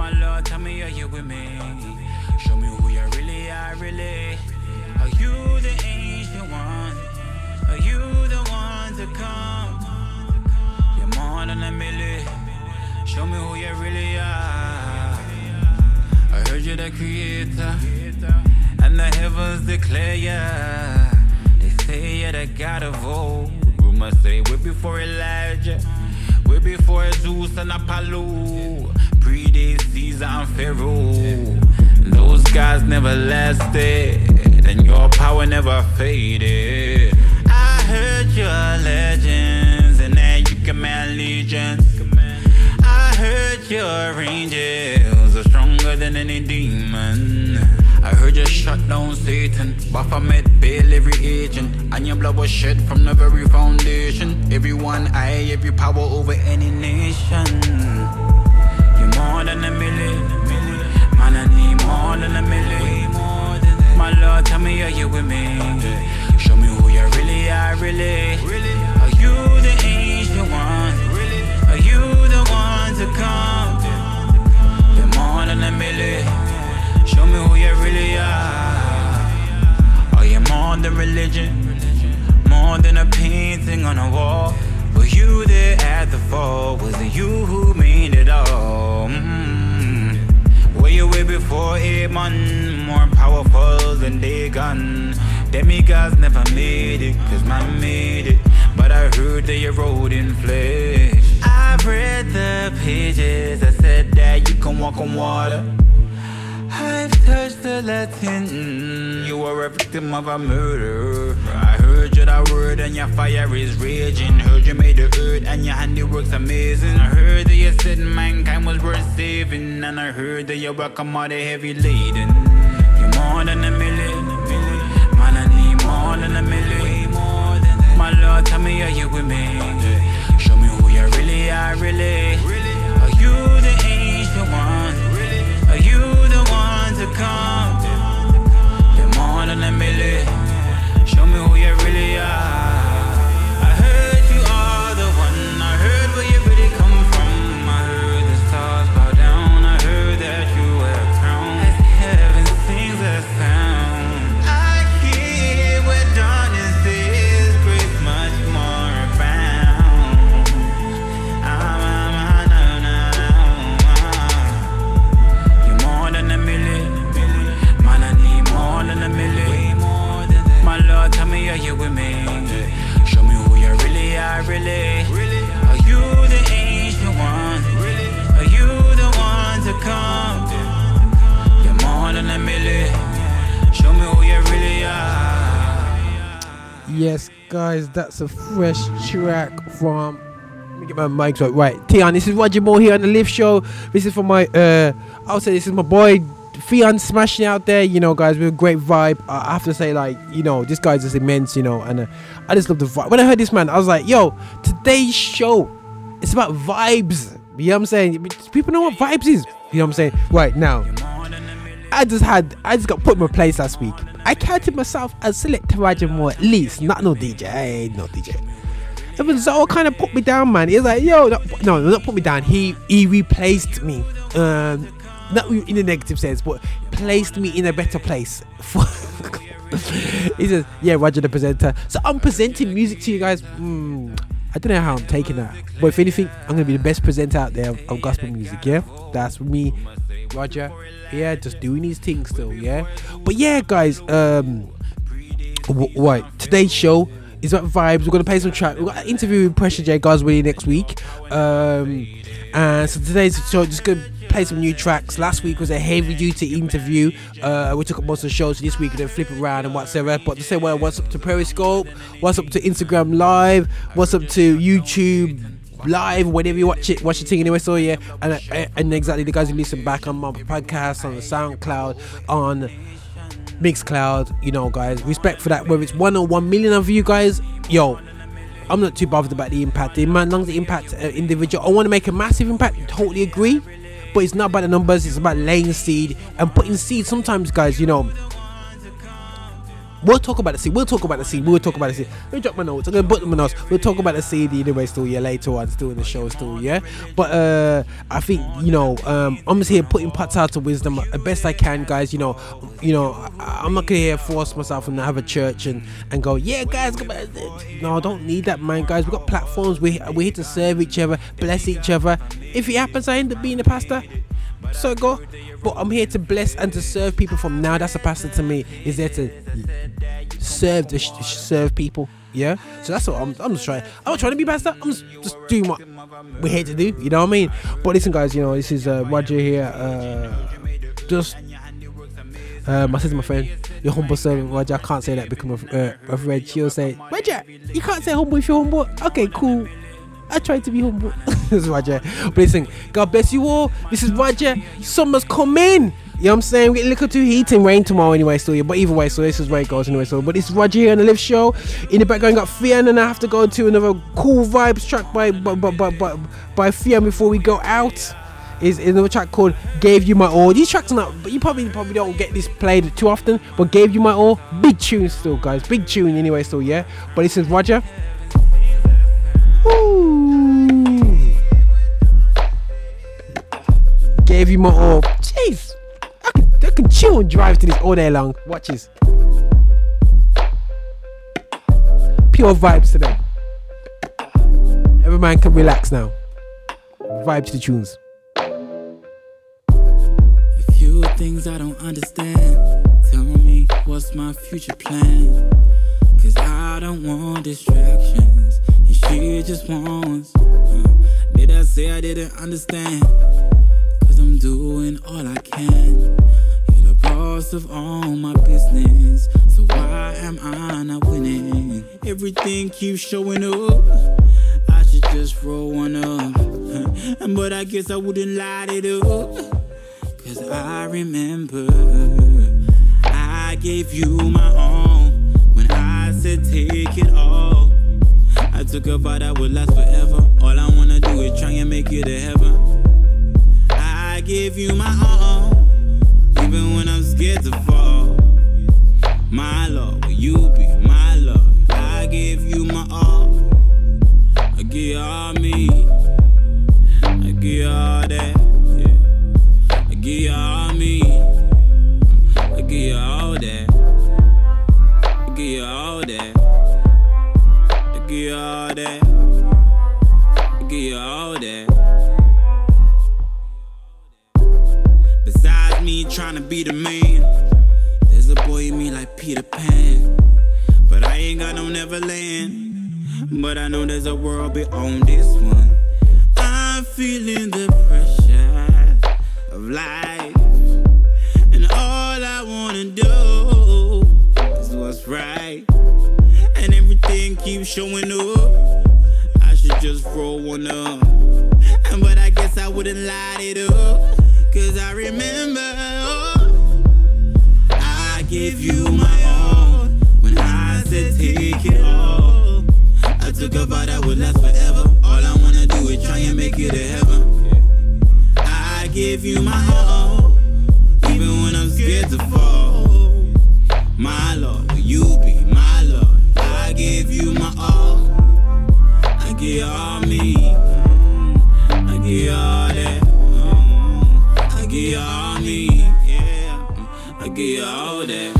My Lord, tell me, are you with me? Show me who you really are, really. Are you the ancient one? Are you the one to come? You're more than a million. Show me who you really are. I heard you're the creator, and the heavens declare ya. They say you're the God of old. Rumors say we're before Elijah, we're before Zeus and Apollo, predate Caesar and Pharaoh. Those guys never lasted, and your power never faded. I heard your legends, and that you command legions. I heard your angels are stronger than any demon. I heard you shut down Satan, Baphomet, bail every agent, and your blood was shed from the very foundation. Everyone, I, every power over any nation. Than a million, man. I need more than a million. My Lord, tell me, are you with me? Show me who you really are, really. Are you the ancient one? Are you the one to come? You're more than a million. Show me who you really are. Are you more than religion? More than a painting on a wall? Were you there at the fall? Was it you who made it all? Mm. Way before Amon? More powerful than Dagon. Demigods never made it, cause man made it. But I heard they rode in flesh. I've read the pages that said that you can walk on water. I've touched the Latin. You were a victim of a murder. I heard word and your fire is raging. Heard you made the earth and your handiwork's amazing. I heard that you said mankind was worth saving. And I heard that you welcome all the heavy laden. You're more than a million. Man, I need more than a million. My Lord, tell me, are you with me? Show me who you really are, really. Are you the ancient one? Are you the one to come? You're more than a million. Really are, really. Are you the ancient one? Are you the one to come? You're more than a million. Show me who you really are. Yes, guys, that's a fresh track from. Let me get my mic right. Right, Theon, this is Roger Moore here on the Lift Show. This is for my. uh I'll say this is my boy Theon smashing out there. You know, guys, with a great vibe. I have to say, like, you know, this guy's just immense. You know, and uh, I just love the vibe. When I heard this man, I was like, yo, today's show, it's about vibes. You know what I'm saying? People know what vibes is. You know what I'm saying? Right now, I just had I just got put in my place last week. I counted myself as selector Roger Moore at least, not no DJ, no DJ. Even Zoe kind of put me down, man. He's like, yo, no, no, not put me down. He he replaced me, um, not in a negative sense, but placed me in a better place. he says, yeah, Roger the presenter. So I'm presenting music to you guys. Mm, I don't know how I'm taking that, but if anything, I'm gonna be the best presenter out there of, of gospel music. Yeah, that's me, Roger. Yeah, just doing these things still. Yeah, but yeah, guys. Um, w- right, today's show is about vibes. We're gonna play some track. We've got an interview with Pressure J Goswilly next week. Um, and so today's show just gonna play some new tracks. Last week was a heavy duty interview. Uh, we took up most of the shows this week. We're gonna flip around and whatsoever. But to say well, what's up to Periscope? What's up to Instagram Live? What's up to YouTube? live whenever you watch it watch the thing anyway so yeah and, uh, and exactly the guys who listen back on my podcast on the soundcloud on Mixcloud, you know, guys. Respect for that. Whether it's one or one million of you guys, yo, I'm not too bothered about the impact. The man, long as the impact uh, individual, I want to make a massive impact. Totally agree, but it's not about the numbers. It's about laying seed and putting seed. Sometimes, guys, you know, We'll talk about the CD. We'll talk about the CD. We'll talk about the CD. Let me drop my notes. I'm gonna put them in notes. We'll talk about the CD anyway. Still, yeah, later on, still in the show, still, yeah. But uh, I think you know, um, I'm just here putting parts out to wisdom the best I can, guys. You know, you know, I, am not gonna here force myself and have a church and and go, yeah, guys. No, I don't need that, man, guys. We got platforms. We we're here to serve each other, bless each other. If it happens, I end up being a pastor. So go. But I'm here to bless and to serve people from now. That's a pastor to me. Is there to serve the serve people. Yeah. So that's what I'm. I'm just trying. I'm not trying to be pastor. I'm just, just doing what we're here to do. You know what I mean? But listen, guys. You know this is uh, Roger here. Uh, just. Uh, my sister, my friend, your humble servant Roger. I can't say that because of, uh, of Red. She'll say, Roger, you can't say humble if you're humble. Okay, cool. I try to be humble. this is Roger. But listen, God bless you all. This is Roger. Summer's coming. You know what I'm saying? We get a little too heat and rain tomorrow anyway, so yeah. But either way, so this is where it goes anyway. So, but it's Roger here on the Lift Show. In the background, got Theon, and I have to go to another cool vibes track by by by by, by, by Theon before we go out. Is another track called "Gave You My All." These tracks are not, but you probably probably don't get this played too often. But "Gave You My All," big tune still, guys. Big tune anyway, still, yeah. But this is Roger. Ooh. Gave you my all. Jeez. I can, I can chill and drive to this all day long. Watch this. Pure vibes today. Every man can relax now. Vibe to the tunes. A few things I don't understand. Tell me what's my future plan. Cause I don't want distractions. She just wants. Uh, did I say I didn't understand? Cause I'm doing all I can. You're the boss of all my business. So why am I not winning? Everything keeps showing up. I should just roll one up. But I guess I wouldn't light it up. Cause I remember I gave you my own when I said take it all. I took a vow that would last forever. All I wanna do is try and make it to heaven. I give you my all, even when I'm scared to fall. My love, will you be my love? I give you my all. I give all me. I give all that. Yeah. I give you all trying to be the man, there's a boy in me like Peter Pan. But I ain't got no Neverland. But I know there's a world beyond this one. I'm feeling the pressure of life. And all I wanna do is what's right and everything keeps showing up. I should just roll one up. But I guess I wouldn't light it up. Cause I remember oh, I gave you my all when I said take it all. I took a vow that would last forever. All I wanna do is try and make it to heaven. I give you my all, even when I'm scared to fall. My Lord, you be my Lord? I give you my all. I give all me. I give all give you all that.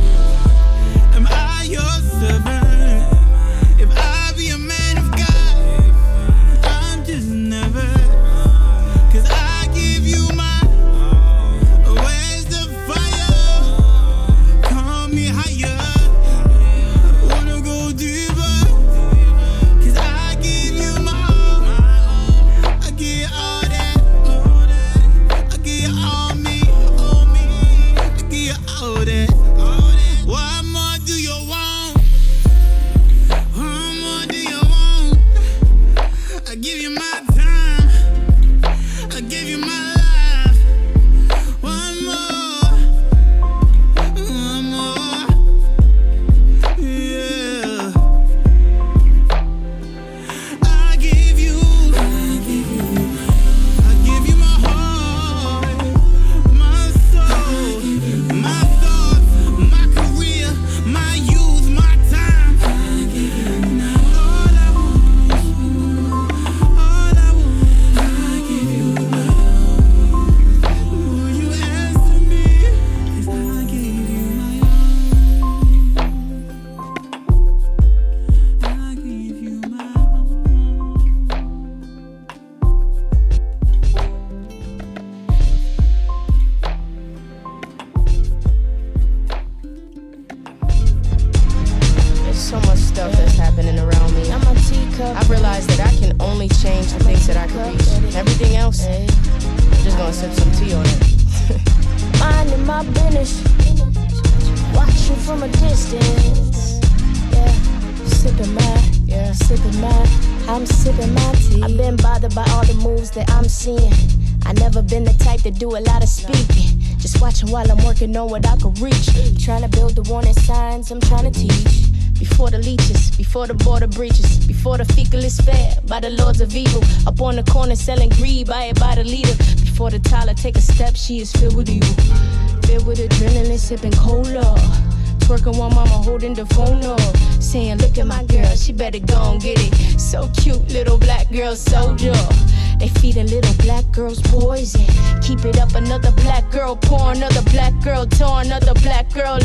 Corner selling greed, buy it by the leader. Before the Tyler take a step, she is filled with evil. Filled with adrenaline, sipping cola. Twerking while mama holding the phone up. Saying, look at my girl, she better go and get it. So cute, little black girl soldier. They feeding little black girls poison. Keep it up, another black girl pour, another black girl torn, another black girl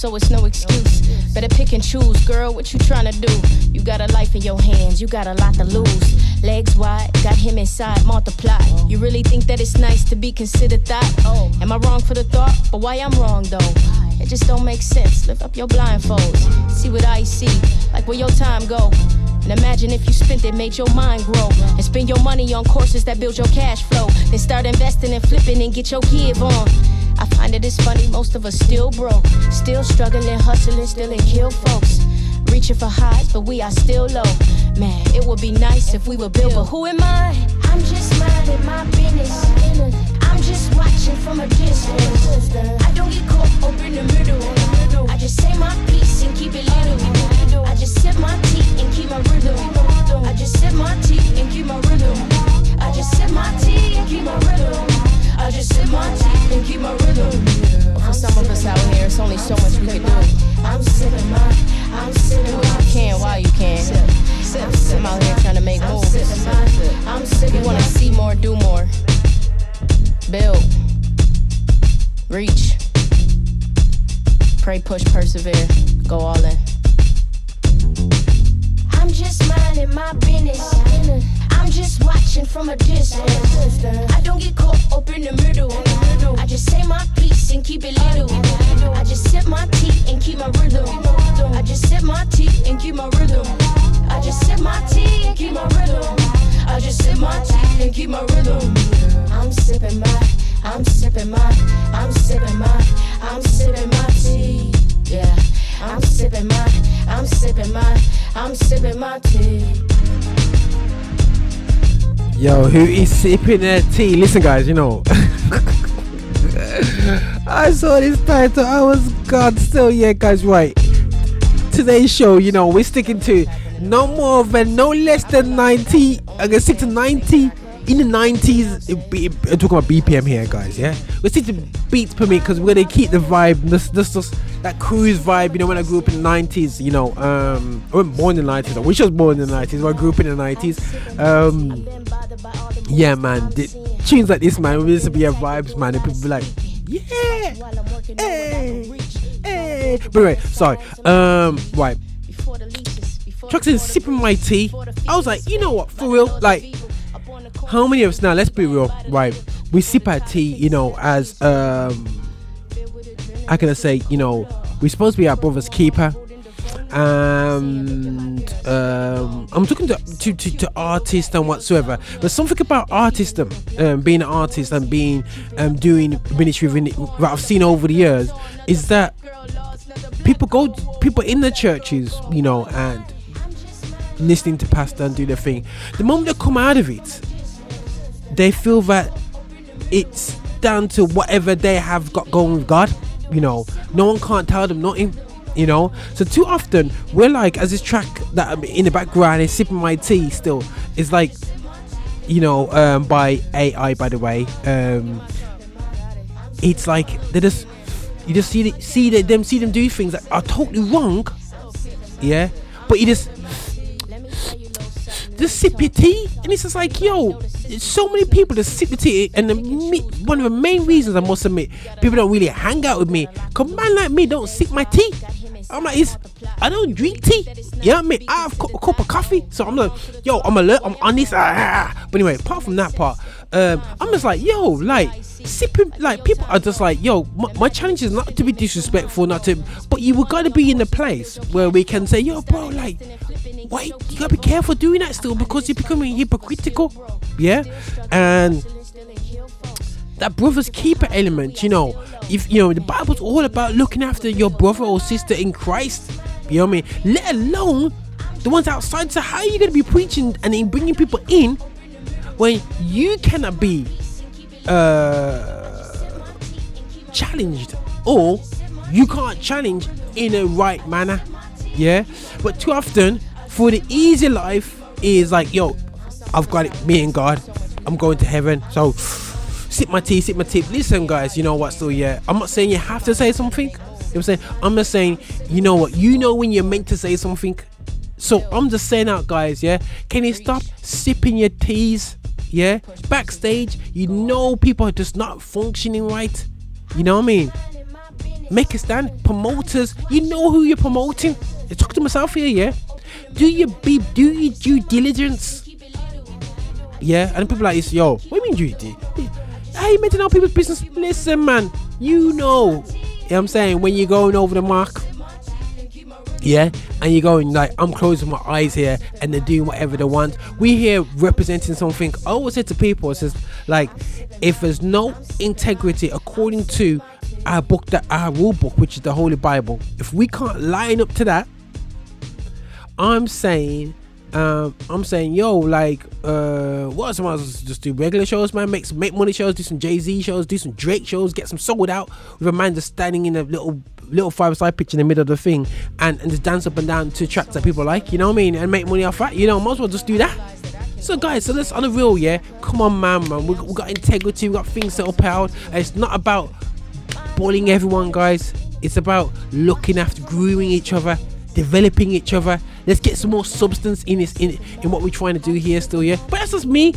so it's no excuse. Better pick and choose, girl. What you trying to do? You got a life in your hands. You got a lot to lose. Legs wide, got him inside. Multiply. You really think that it's nice to be considered that? Oh, am I wrong for the thought? But why I'm wrong though? It just don't make sense. Lift up your blindfolds. See what I see. Like where your time go. And imagine if you spent it, made your mind grow. And spend your money on courses that build your cash flow. Then start investing and flipping and get your give on. Find it is funny, most of us still broke. Still struggling, hustling, still in kill folks. Reaching for highs, but we are still low. Man, it would be nice if we were built, but who am I? I'm just minding my business. I'm just watching from a distance. I don't get caught up in the middle. I just say my piece and keep it little. I just sip my tea and keep my rhythm. I just sip my tea and keep my rhythm. I just sip my tea and keep my rhythm. I just sip my tea and keep my rhythm. So much we can do. I'm sipping my, I'm sipping do what you can while you can. I'm out here trying to make moves. We wanna see more, do more, build, reach, pray, push, persevere, go all in. I'm just minding my business. Watching from a distance. I don't get caught up in the middle. I just say my piece and keep it little. I just sip my tea and keep my rhythm. I just sip my tea and keep my rhythm. I just sip my tea and keep my rhythm. I just sip my tea and keep my rhythm. I'm sipping my, I'm sipping my, I'm sipping my, I'm sipping my tea. Yeah, I'm sipping my, I'm sipping my, I'm sipping my tea. Yo, who is sipping their tea? Listen, guys, you know. I saw this title. I was God still, yeah, guys, right. Today's show, you know, we're sticking to no more than no less than 90. I'm gonna stick to 90 in the 90s. it be- I'm talking about BPM here, guys, yeah. We're sticking to beats per me because we're gonna keep the vibe, this, this, this, that cruise vibe. You know, when I grew up in the 90s, you know, um, I wasn't born in the 90s. I wish I was born in the 90s, but I grew up in the 90s. Um, yeah, man. The, tunes like this, man, we used to be a vibes, man. And people be like, yeah, hey, hey. But anyway, sorry. Um, right. Trucks in sipping my tea. I was like, you know what, for real, like, how many of us now? Let's be real, right? We sip our tea, you know, as um, how can I say, you know, we're supposed to be our brother's keeper. And um, I'm talking to, to, to, to artists and whatsoever. But something about artism, um, being an artist and being um, doing ministry what I've seen over the years is that people go, people in the churches, you know, and listening to pastor and do their thing. The moment they come out of it, they feel that it's down to whatever they have got going with God. You know, no one can't tell them nothing. You know, so too often we're like, as this track that I'm in the background is sipping my tea still is like, you know, um, by AI by the way. Um, it's like they just you just see the, see the, them see them do things that are totally wrong. Yeah, but you just just sip your tea, and it's just like, yo, so many people just sip the tea, and the, me, one of the main reasons I must admit, people don't really hang out with me. Cause man like me don't sip my tea. I'm like, it's, I don't drink tea. You know what I mean? I have a cup of coffee, so I'm like, yo, I'm alert, I'm honest. Ah. But anyway, apart from that part, um, I'm just like, yo, like sipping, like people are just like, yo, my, my challenge is not to be disrespectful, not to, but you were gotta be in a place where we can say, yo, bro, like, wait, you gotta be careful doing that still because you're becoming hypocritical, yeah, and that brother's keeper element, you know, if you know the Bible's all about looking after your brother or sister in Christ, you know what I mean? Let alone the ones outside. So how are you gonna be preaching and bringing people in when you cannot be uh, challenged or you can't challenge in a right manner? Yeah, but too often for the easy life is like, yo, I've got it, me and God, I'm going to heaven, so sip my tea, sip my tea. Listen, guys, you know what? Still, yeah, I'm not saying you have to say something. You know I'm saying? I'm just saying, you know what? You know when you're meant to say something. So I'm just saying out, guys, yeah. Can you stop sipping your teas? Yeah, backstage, you know people are just not functioning right. You know what I mean? Make a stand. Promoters, you know who you're promoting. I talk to myself here, yeah. Do your be do your due diligence. Yeah, and people like this, yo, what do you mean due diligence? How you meant to people's business? Listen, man, you know. You know what I'm saying? When you're going over the mark, yeah, and you're going like, I'm closing my eyes here, and they're doing whatever they want. We here representing something. I always say to people, it's just like, if there's no integrity according to our book, that our rule book, which is the Holy Bible, if we can't line up to that, I'm saying um, I'm saying, yo, like, uh, what am I just do regular shows, man? Make some make money shows, do some Jay Z shows, do some Drake shows, get some sold out with a man just standing in a little little five side pitch in the middle of the thing and, and just dance up and down to tracks that people like, you know what I mean? And make money off that, you know, might as well just do that. So guys, so let's on the real, yeah. Come on, man, man. We, we got integrity, we got things set up out. And it's not about bullying everyone, guys. It's about looking after, grooming each other, developing each other. Let's get some more substance in this in, in what we're trying to do here still, yeah. But that's just me.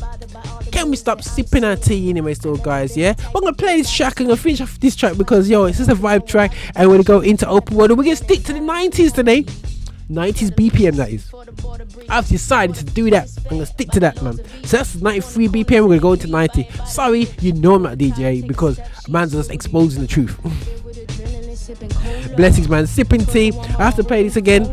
Can we stop sipping our tea anyway, still, guys? Yeah. I'm gonna play this track and gonna finish off this track because yo, it's just a vibe track, and we're gonna go into open world. And we're gonna stick to the 90s today. 90s BPM that is. I've decided to do that. I'm gonna stick to that, man. So that's 93 BPM. We're gonna go into 90. Sorry, you know I'm not DJ because man's just exposing the truth. Blessings, man. Sipping tea. I have to play this again.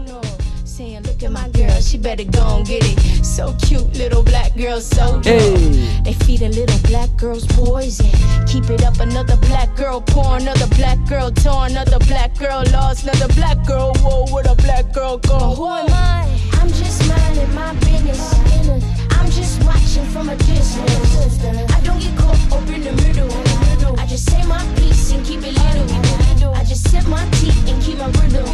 Look at my girl, she better go and get it. So cute, little black girl, so Hey. They feed a little black girl's poison. Keep it up, another black girl poor, another black girl torn, another black girl lost, another black girl whoa, where the black girl go? Who am I? I'm just minding my business. I'm just watching from a distance. I don't get caught up in the middle. I just say my piece and keep it little. I just sip my tea and keep my rhythm.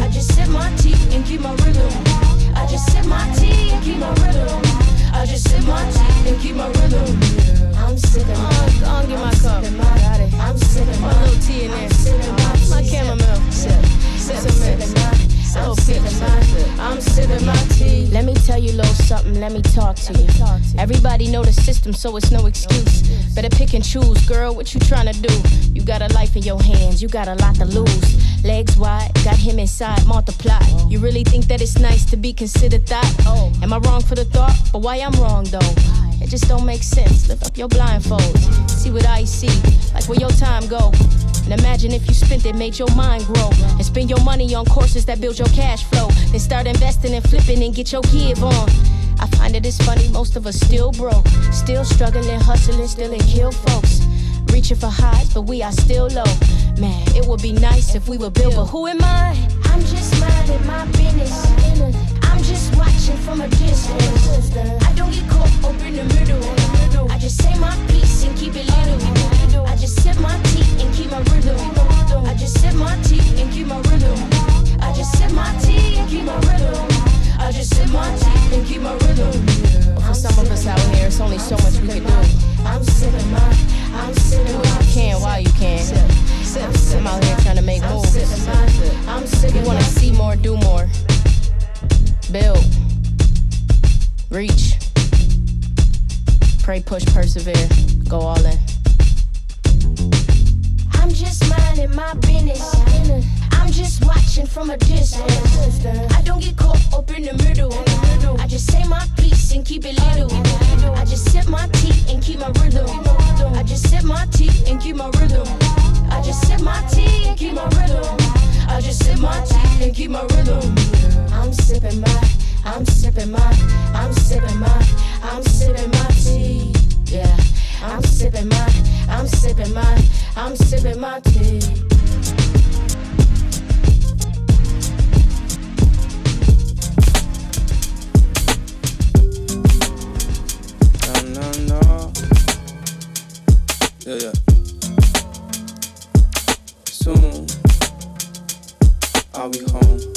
I just sip my tea and keep my rhythm. I just sip my tea and keep my rhythm. I just sip my tea and keep my rhythm. I'm sipping my, go on, get my cup. Got it. I'm sipping my little tea in there. My chamomile. Sip, sip, sip. I'm sipping my, I'm sipping my tea. Let me tell you little something. Let me talk to you. Everybody know the system, so it's no excuse. Better pick and choose, girl. What you trying to do? You got a life in your hands. You got a lot to lose. Legs wide, got him inside. Multiply. You really think that it's nice to be considered that? Am I wrong for the thought? But why I'm wrong though? It just don't make sense. Lift up your blindfolds. See what I see. Like where your time go. And imagine if you spent it, made your mind grow. And spend your money on courses that build your cash flow. Then start investing and flipping and get your give on. I find it is funny, most of us still broke. Still struggling, hustling, still in kill folks. Reaching for highs, but we are still low. Man, it would be nice if we would build, but who am I? I'm just minding my business. Just watching from a distance. I don't get caught up in the middle. I just say my piece and keep it little. I just sip my tea and keep my rhythm. I just sip my tea and keep my rhythm. I just sip my tea and keep my rhythm. I just sip my tea and keep my rhythm. For some of us out here, it's only so much we can do. I'm sipping my, I'm sipping what you can while you can. I'm out here trying to make moves. I'm sipping We wanna see more, do more. Build. Reach. Pray, push, persevere. Go all in. I'm just minding my business. I'm just watching from a distance. I don't get caught up in the middle. I just say my piece and keep it little. I just sip my tea and keep my rhythm. I just sip my tea and keep my rhythm. I just sip my tea and keep my rhythm. I just sip my tea and keep my rhythm. I'm sipping my, I'm sipping my, I'm sipping my, I'm sipping my tea. Yeah, I'm sipping my, I'm sipping my, I'm sipping my tea. No, no, no. Yeah, yeah. Soon I'll be home.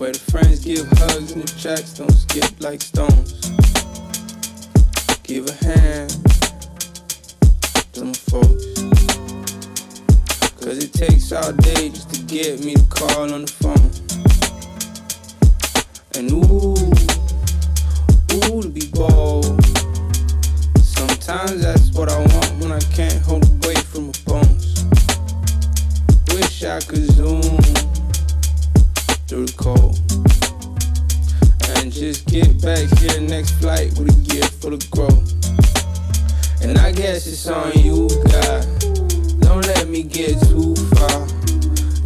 Where the friends give hugs and the tracks don't skip like stones. Give a hand to my folks. Cause it takes all day just to get me to call on the phone. And ooh, ooh, to be bold. Sometimes that's what I want when I can't hold the weight from my bones. Wish I could zoom through the cold. And just get back here next flight with a gift for the growth. And I guess it's on you, God. Don't let me get too far.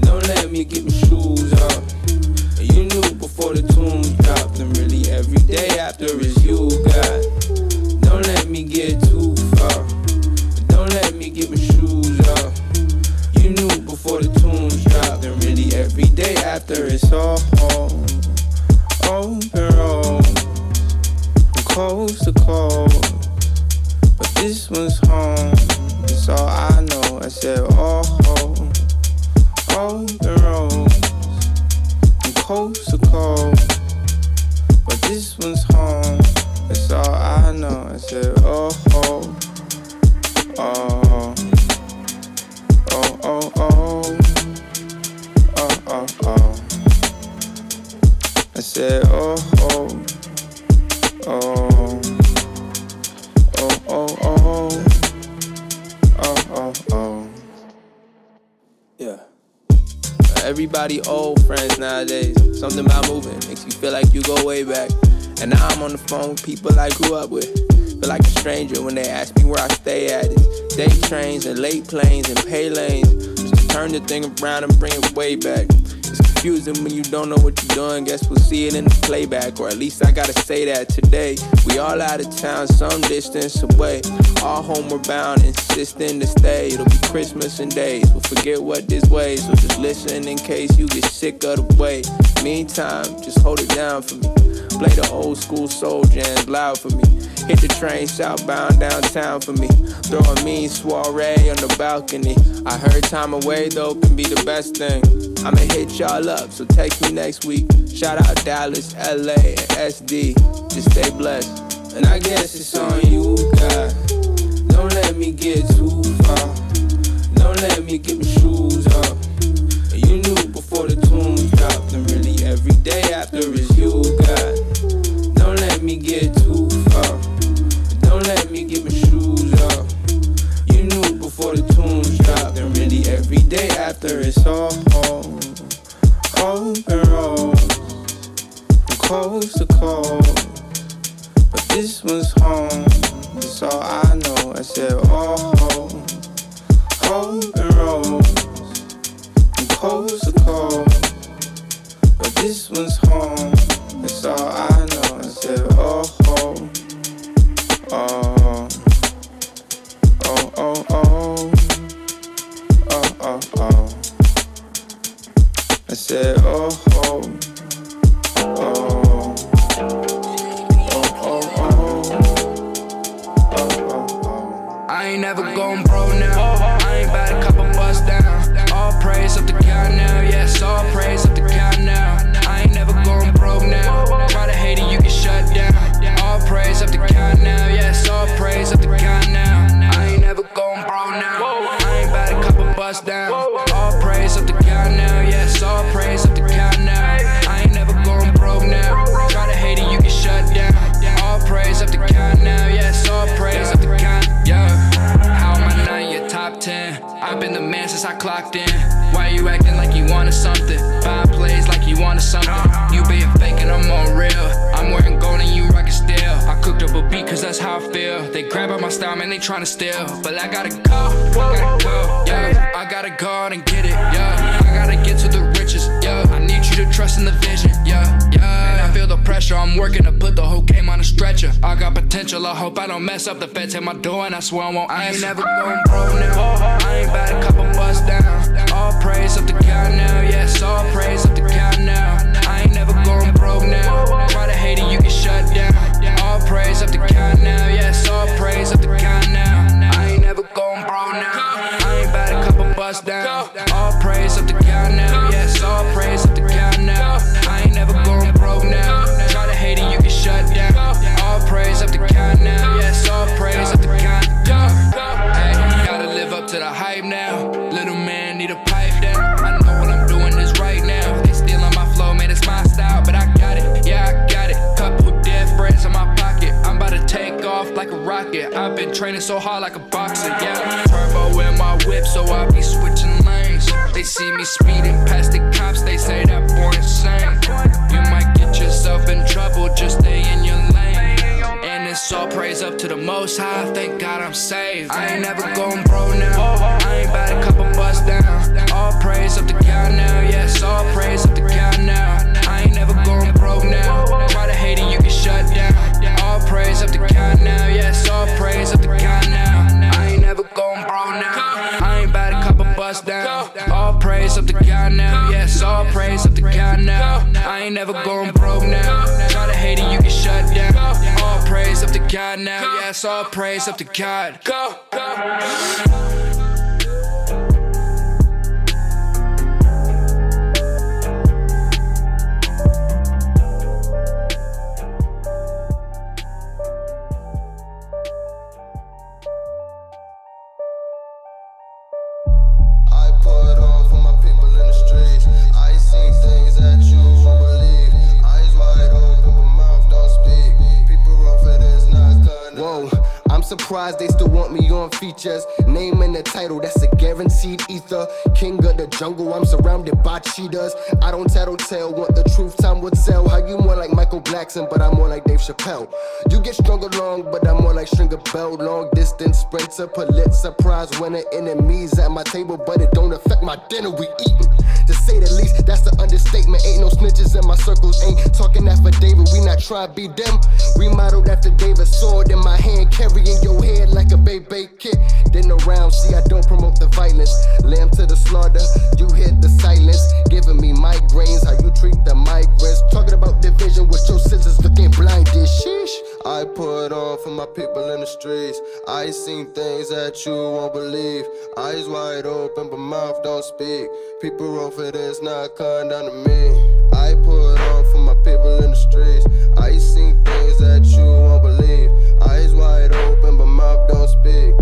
Don't let me get my shoes off. You knew before the tunes dropped, and really every day after is you, God. Don't let me get too far. Don't let me get my shoes off. Before the tunes dropped, and really every day after it's all home. Open roads, from coast to coast. But this one's home. That's all I know. I said, oh, open roads, from coast to coast. But this one's home. That's all I know. I said, oh, oh, oh, oh, oh, oh, oh, oh. I said, oh, oh, oh, oh, oh, oh, oh, oh, oh. Yeah. Everybody old friends nowadays. Something about moving makes you feel like you go way back. And now I'm on the phone with people I grew up with. Feel like a stranger when they ask me where I stay at. It's day trains and late planes and pay lanes. Just to turn the thing around and bring it way back. It's confusing when you don't know what you're doing. Guess we'll see it in the playback, or at least I gotta say that today. We all out of town, some distance away. All homeward bound, insisting to stay. It'll be Christmas and days. We'll forget what this way, so just listen in case you get sick of the wait. Meantime, just hold it down for me. Play the old school soul jams loud for me. Hit the train southbound downtown for me. Throw a mean soiree on the balcony. I heard time away though can be the best thing. I'ma hit y'all up, so text me next week. Shout out Dallas, LA, and SD. Just stay blessed. And I guess it's on you, God. Don't let me get too far. Don't let me get my shoes off. You knew before the tunes dropped, and really every day after is you, God. Don't let me get too before the tunes dropped, and really every day after it's all. Open roads, from coast to coast. But this one's home. That's all I know. I said, oh. Open roads, from coast to coast. But this one's home. That's all I know. I said, oh, oh, said, oh, oh, oh. I ain't never going pro now. I ain't about to cop a bus down. All praise up the count now. Yes, all praise up the count now. I ain't never going broke now. Try to hate it, you get shut down. All praise up the count now. Yes, all praise up the count now. Since I clocked in. Why you acting like you wanted something? Buying plays like you wanted something. You being fake and I'm on real. I'm wearing gold and you rockin' steel. I cooked up a beat cause that's how I feel. They grab at my style, man, they tryna steal. But I gotta go, I gotta go, yeah. I gotta go and get it, yeah. I gotta get to the you trust in the vision, yeah, yeah. And I feel the pressure, I'm working to put the whole game on a stretcher. I got potential, I hope I don't mess up. The feds hit my door and I swear I won't I ain't never going pro now. I ain't about to a couple bust down. All praise up to God. Go, go. They still want me on features. Name in the title, that's a guaranteed ether. King of the jungle, I'm surrounded by cheetahs. I don't tattle tale, want the truth, time will tell. How you more like Michael Blackson, but I'm more like Dave Chappelle. You get stronger long, but I'm more like Stringer Bell. Long distance sprinter, Pulitzer Prize winner. Enemies at my table, but it don't affect my dinner we eatin'. To say the least, that's the understatement. Ain't no snitches in my circles, ain't talking after David. We not trying to be them. We modeled after David, sword in my hand, carrying your head like a baby kid. Then around, see, I don't promote the violence. Lamb to the slaughter, you hit the silence. Giving me migraines, how you treat the migrants. Talking about division with your scissors looking blinded. Sheesh. I put on for my people in the streets. I seen things that you won't believe. Eyes wide open, but mouth don't speak. People roll for this, not coming down to me. I put on for my people in the streets. I seen things that you won't believe. Eyes wide open, but mouth don't speak.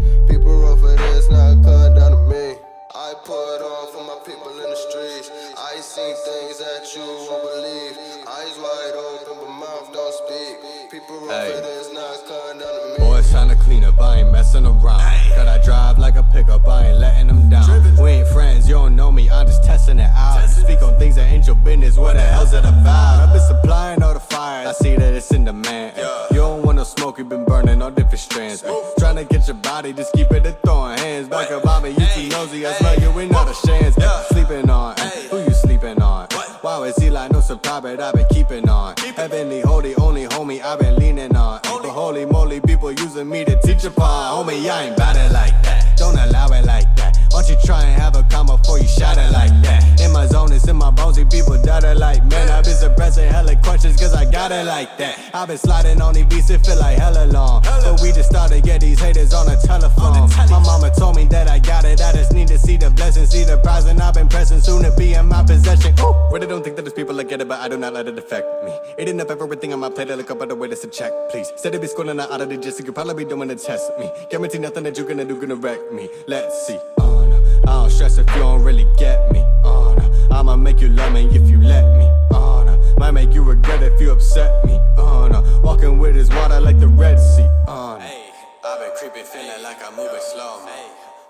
People in the streets. I seen things that you won't believe. Eyes wide open, but mouth don't speak. People Hey. this, not down to me. Boys tryna clean up, I ain't messing around. Cause I drive like a pickup, I ain't letting them down. We ain't friends, you don't know me, I'm just testing it out. Speak on things that ain't your business, what the hell's it about? I've been supplying all the fire, I see that it's in demand. You don't want no smoke, you been burning all different strands. Tryna get your body, just keep but I've been keeping on. Keep Heavenly, holy, only homie, I've been leaning on. But holy moly, people using me to teach upon. Homie, I ain't got it like that. I've been sliding on these beats, it feel like hella long. But we just started, get these haters on the telephone. My mama told me that I got it, I just need to see the blessings, see the prize, and I've been pressing soon to be in my possession. Ooh, really don't think that there's people that get it, but I do not let it affect me. Eating up everything on my plate, I look up at the way that's a check, please. Said it be schooling out of the gist, you could probably be doing to test me. Guarantee nothing that you're gonna do gonna wreck me. Let's see. Oh no, I don't stress if you don't really get me. Oh no, I'ma make you love me if you let me. Oh might make you regret if you upset me. Uh-huh, oh no, walking with his water like the Red Sea. Uh-huh, oh no. I've been creeping, feeling like I'm moving slow.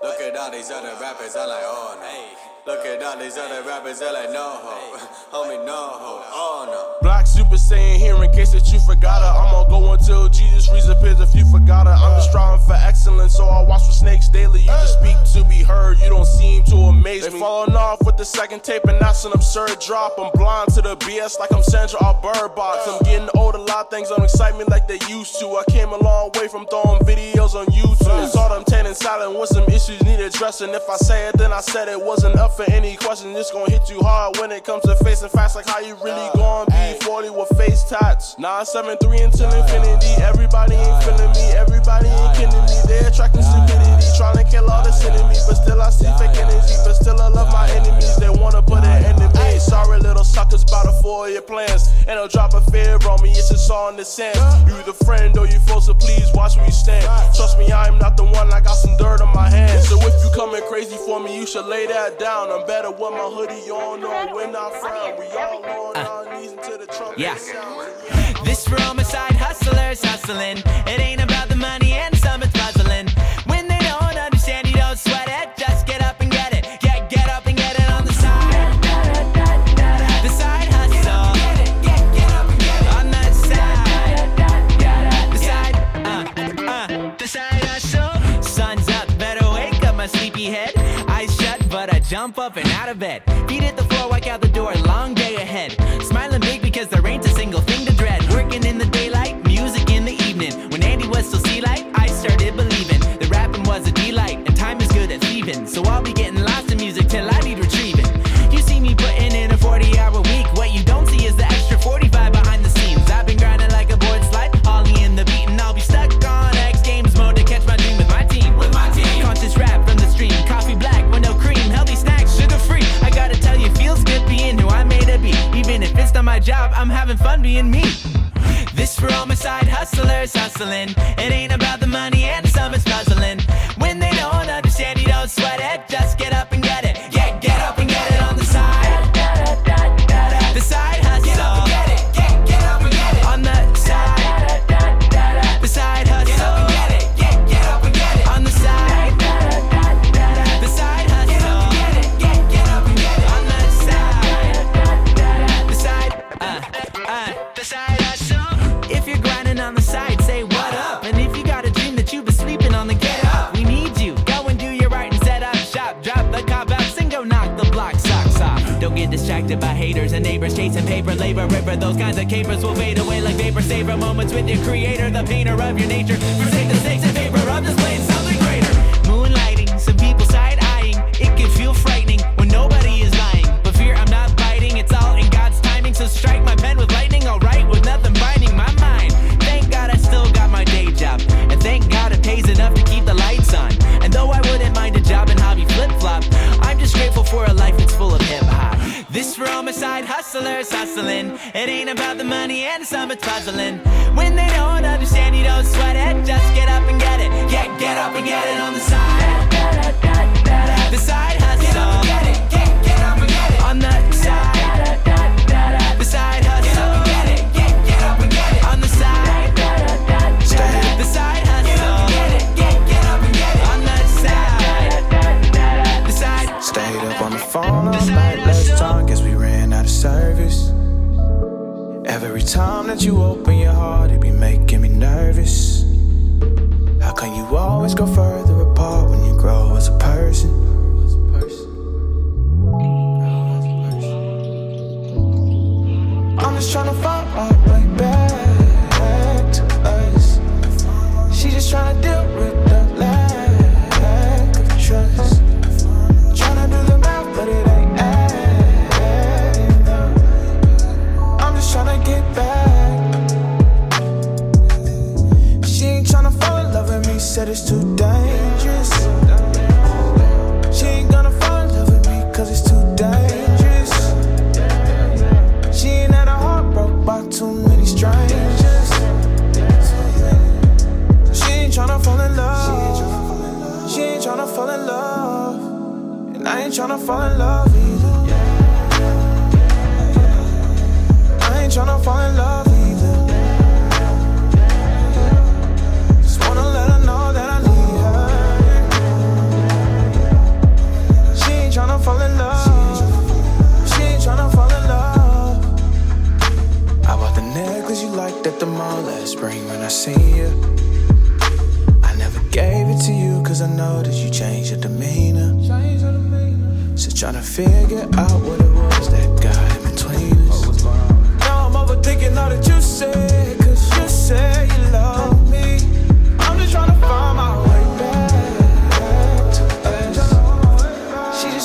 Look at all these other rappers, I'm like, oh no. Look at all these other rappers, they're like, no ho. Homie, no ho. Oh no. Black Super Saiyan here in case that you forgot her. I'ma go until Jesus reappears if you forgot her. I'm just oh. striving for excellence, so I watch for snakes daily. You just speak to be heard, you don't seem to amaze me. They falling off with the second tape, and that's an absurd drop. I'm blind to the BS like I'm Sandra or Bird Box. I'm getting old, a lot of things don't excite me like they used to. I came a long way from throwing videos on YouTube. It's all I'm tanning silent with some issues need addressing. If I say it, then I said it wasn't up for any question. It's gonna hit you hard when it comes to facing facts like how you really gon' be 40 with face tats. 973 until infinity. Everybody ain't feeling me, everybody ain't kidding me. They're attracting stupidity, trying to kill all in me. But still, I see fake energy, but still, I love my enemies. They wanna put an end to me. Sorry, little suckers, bout to foil your plans. And they'll drop a fear on me, it's just all in the sand. You the friend or you foes, so please watch where you stand. Trust me, I'm not the one, I got some dirt on my hands. So if you coming crazy for me, you should lay that down. I'm better with my hoodie on, no, we're not frown. We all on uh, our knees until the trumpet Yeah. sounds. This for all side hustlers hustling. It ain't about the money jump up and out of bed. Feet hit the floor, walk out the door. Long day ahead. Smiling big because there ain't a single thing to dread. Working in the daylight, music in the evening. When Andy was still sea light, I started believing that rapping was a delight and time is good at thieving. So I'll be getting job, I'm having fun being me. This for all my side hustlers hustling. It ain't about the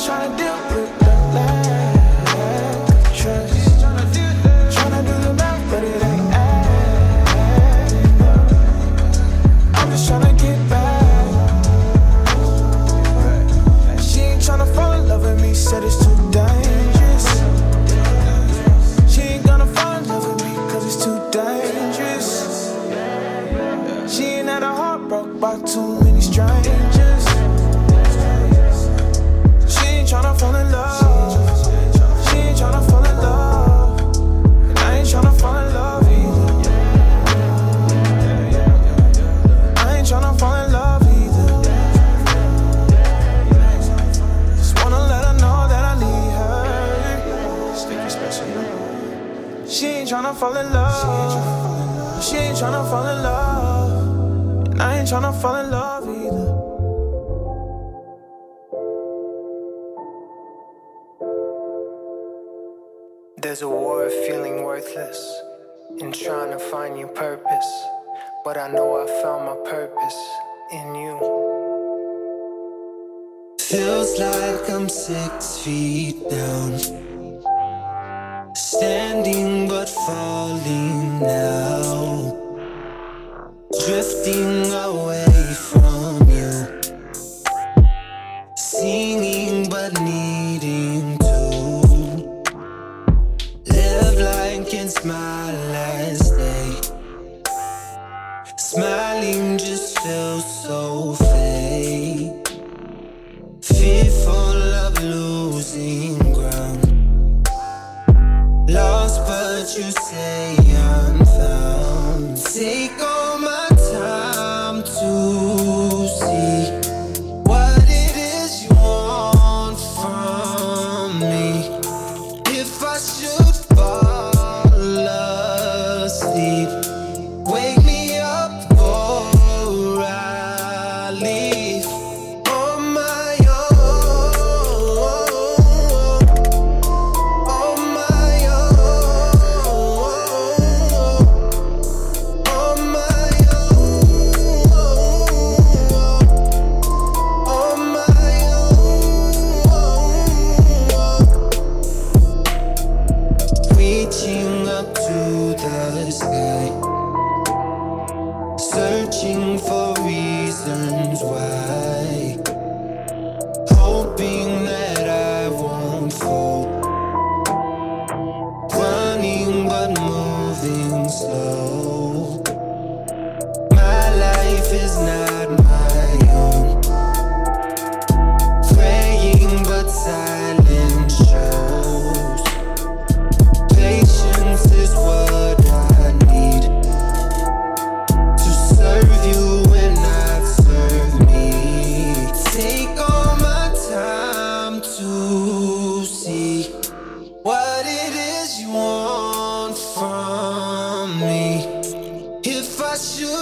trying to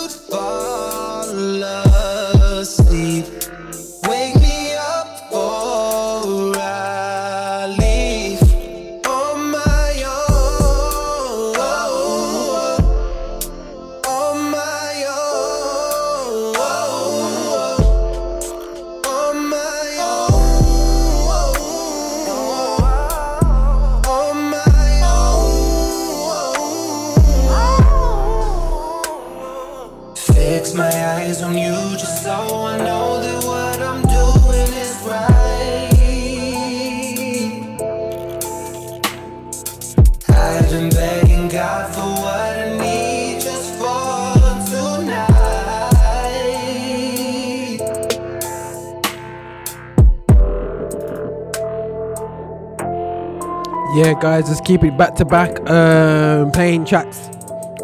Goodbye. guys. Let's keep it back to back. Um, playing tracks,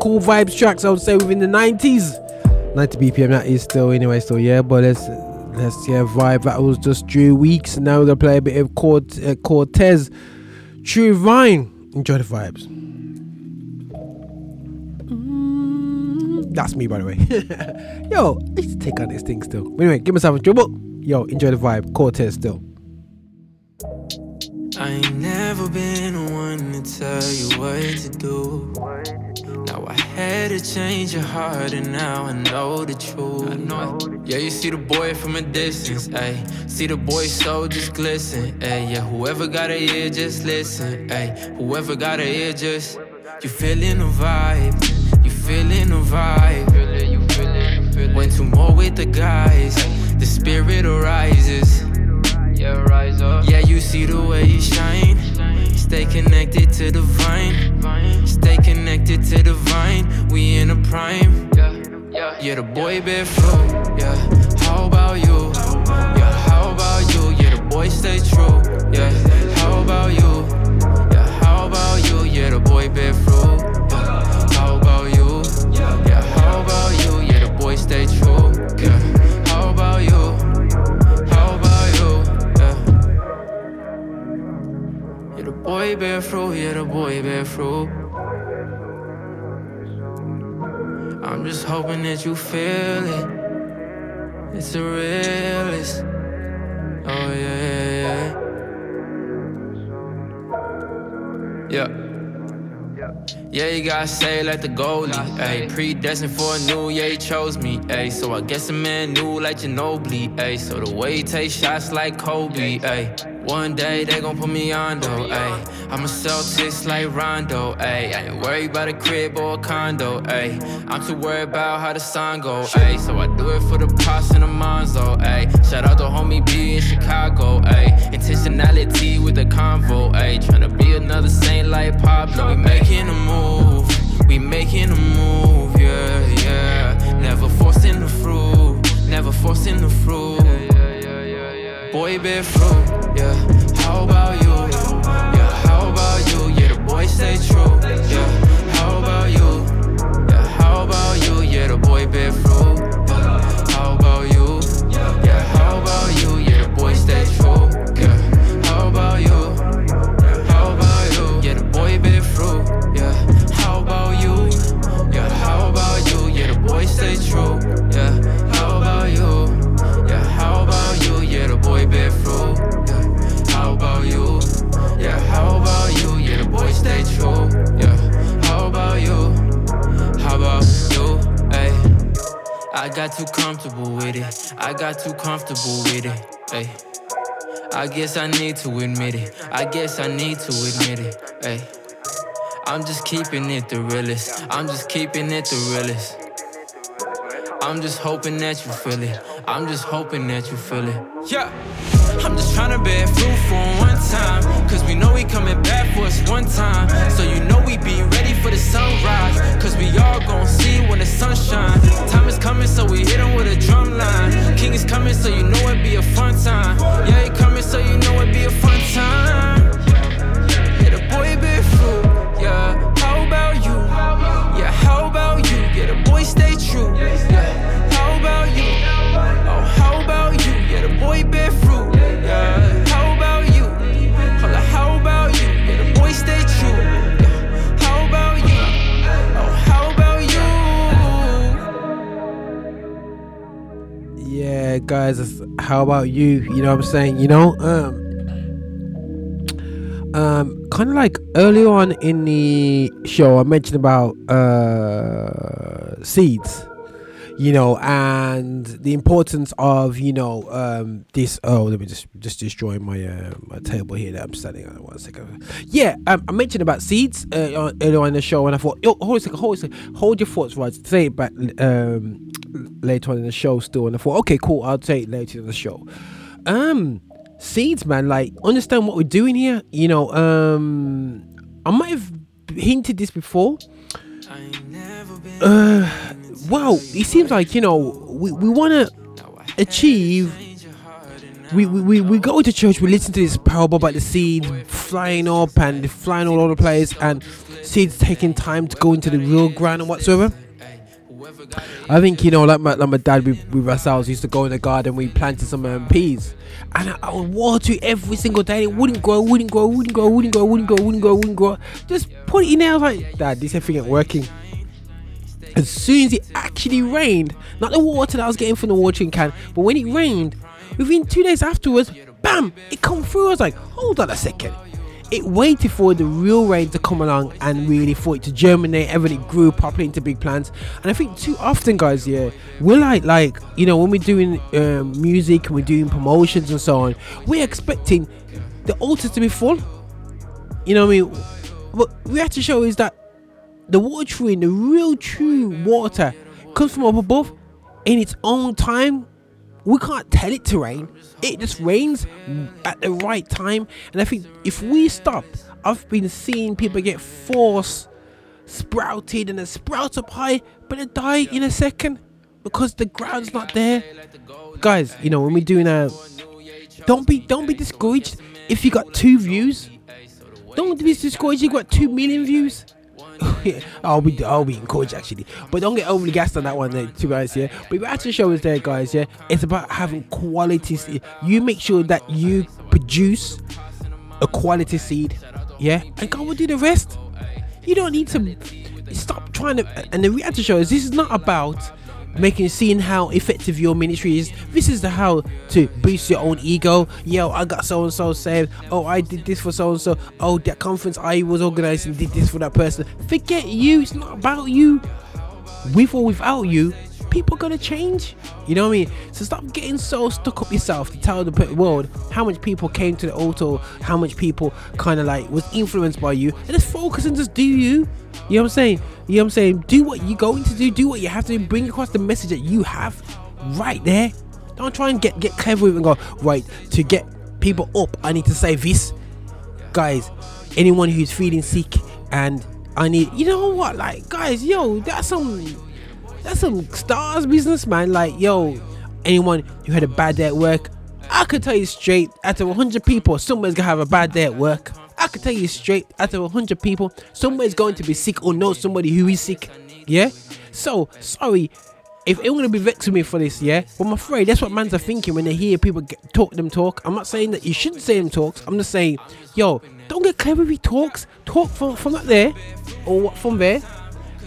cool vibes tracks. I would say within the 90s, 90 BPM. That is still anyway. Still yeah, but let's let's yeah vibe. That was just Drew Weeks. Now we're gonna play a bit of Cort- uh, Cortes, True Vine. Enjoy the vibes. Mm. That's me, by the way. Yo, I need to take on this thing still. Anyway, give myself a dribble. Yo, enjoy the vibe. Cortes still. I ain't never been the one to tell you what to do. Now I had to change your heart, and now I know the truth. I know it. Yeah, you see the boy from a distance, ayy. See the boy so just glisten, ayy. Yeah, whoever got a ear, just listen, ayy. Whoever got a ear, just you feeling the vibe, you feeling the vibe. When two more with the guys, the spirit arises. Yeah, rise up. Yeah, you see the way you shine. Stay connected to the vine. Stay connected to the vine. We in the prime. Yeah, yeah. the boy been fruit. Yeah, how about you? Yeah, how about you? Yeah, the boy stay true. Yeah, how about you? Yeah, how about you? Yeah, the boy been fruit. Yeah, how about you? Yeah, how about you? Yeah, the boy stay true. Yeah, boy bear fruit, yeah, the boy bear fruit. I'm just hoping that you feel it. It's the realest. Oh, yeah, yeah, yeah. Yeah. Yeah, you gotta say like the goalie, ayy. Predestined for a new, yeah, he chose me, ayy. So I guess a man knew like Ginobili, ayy. So the way he takes shots like Kobe, ayy. One day they gon' put me on though, ayy. I'm a Celtics like Rondo, ayy. I ain't worried about a crib or a condo, ayy. I'm too worried about how the song go, ayy. So I do it for the props and the Monzo, ayy. Shout out to homie B in Chicago, ayy. Intentionality with the convo, ayy. Tryna be another saint like Pablo. We making a move, we making a move, yeah, yeah. Never forcing the fruit, never forcing the fruit. Yeah, yeah, yeah, yeah. Boy, been fruit, yeah. How about you? Yeah, how about you? Yeah, the boy stay true, yeah. How about you? Yeah, how about you? Yeah, the boy been fruit. I got too comfortable with it. I got too comfortable with it. Hey. I guess I need to admit it. I guess I need to admit it. Hey. I'm just keeping it the realest. I'm just keeping it the realest. I'm just hoping that you feel it. I'm just hoping that you feel it. Yeah. I'm just trying to bear fruit for one time. Cause we know we coming back for us one time. So you know we be ready for the sunrise. Cause we all gon' see when the sun shines. Time is coming, so we hit 'em with a drum line. King is coming, so you know it be a fun time. Yeah, he coming, so you know it be a fun time. Yeah, the boy be fruit. Yeah, how about you? Yeah, how about you? Yeah, the boy stay true. Yeah, how about you? Oh, how about you? Yeah, the boy bear fruit. Yeah, Yeah, guys, how about you? You know what I'm saying? You know, um, um, kind of like earlier on in the show, I mentioned about uh seeds. You know, and the importance of you know um this. Oh, let me just just destroy my uh, my table here that I'm standing on. One second. Yeah, um, I mentioned about seeds uh, earlier in the show, and I thought, yo, hold a second, hold a second, hold your thoughts, right? Say it back um later on in the show still, and I thought, okay, cool, I'll say it later in the show. Um, seeds, man, like understand what we're doing here. You know, um, I might have hinted this before. Uh, wow, it seems like you know we, we want to achieve. We, we, we, we go to church, we listen to this parable about the seed flying up and flying all over the place, and seeds taking time to go into the real ground and whatsoever. I think you know, like my like my dad we, with ourselves used to go in the garden. We planted some um, peas, and I, I would water it every single day. It wouldn't grow, wouldn't grow, wouldn't grow, wouldn't grow, wouldn't grow, wouldn't grow, wouldn't grow. Just put it in there. I was like, Dad, this thing ain't working. as soon as it actually rained, not the water that I was getting from the watering can, but when it rained, within two days afterwards, bam, it come through. I was like, hold on a second. It waited for the real rain to come along and really for it to germinate, everything grew properly into big plants. And I think too often, guys, yeah, we're like, like you know, when we're doing um, music and we're doing promotions and so on, we're expecting the altars to be full. You know what I mean? What we have to show is that the watering, the real true water, comes from up above in its own time. We can't tell it to rain. It just rains at the right time. And I think if we stop, I've been seeing people get force sprouted and it sprouts up high, but it die in a second because the ground's not there. Guys, you know when we're doing a, don't be don't be discouraged if you got two views. Don't be discouraged. You got two million views. I'll be I'll be encouraged actually, but don't get overly gassed on that one, there, to guys. Yeah, but if actually show is there, guys. Yeah, it's about having quality. se- You make sure that you produce a quality seed. Yeah, and God will do the rest. You don't need to stop trying to. And the reality show is this is not about making seeing how effective your ministry is. This is the how to boost your own ego. Yo, I got so and so saved. Oh, I did this for so and so. Oh, that conference I was organizing did this for that person. Forget you. It's not about you. With or without you, people gonna change. You know what I mean? So stop getting so stuck up yourself to tell the world how much people came to the altar, how much people kind of like was influenced by you, and just focus and just do you. You know what I'm saying? You know what I'm saying? Do what you're going to do. Do what you have to do. Bring across the message that you have right there. Don't try and get get clever with it and go right to get people up. I need to say this, guys. Anyone who's feeling sick and I need, you know what, like guys, yo, that's some that's some stars business, man. Like, yo, anyone who had a bad day at work, I could tell you straight, out of 100 people, somebody's gonna have a bad day at work. I could tell you straight, out of 100 people, somebody's going to be sick or know somebody who is sick. Yeah? So, sorry if anyone gonna be with me for this, yeah. But I'm afraid that's what mans are thinking when they hear people get, talk them talk. I'm not saying that you shouldn't say them talks. I'm just saying, yo, don't get clever with talks. Talk from from up there, or from there.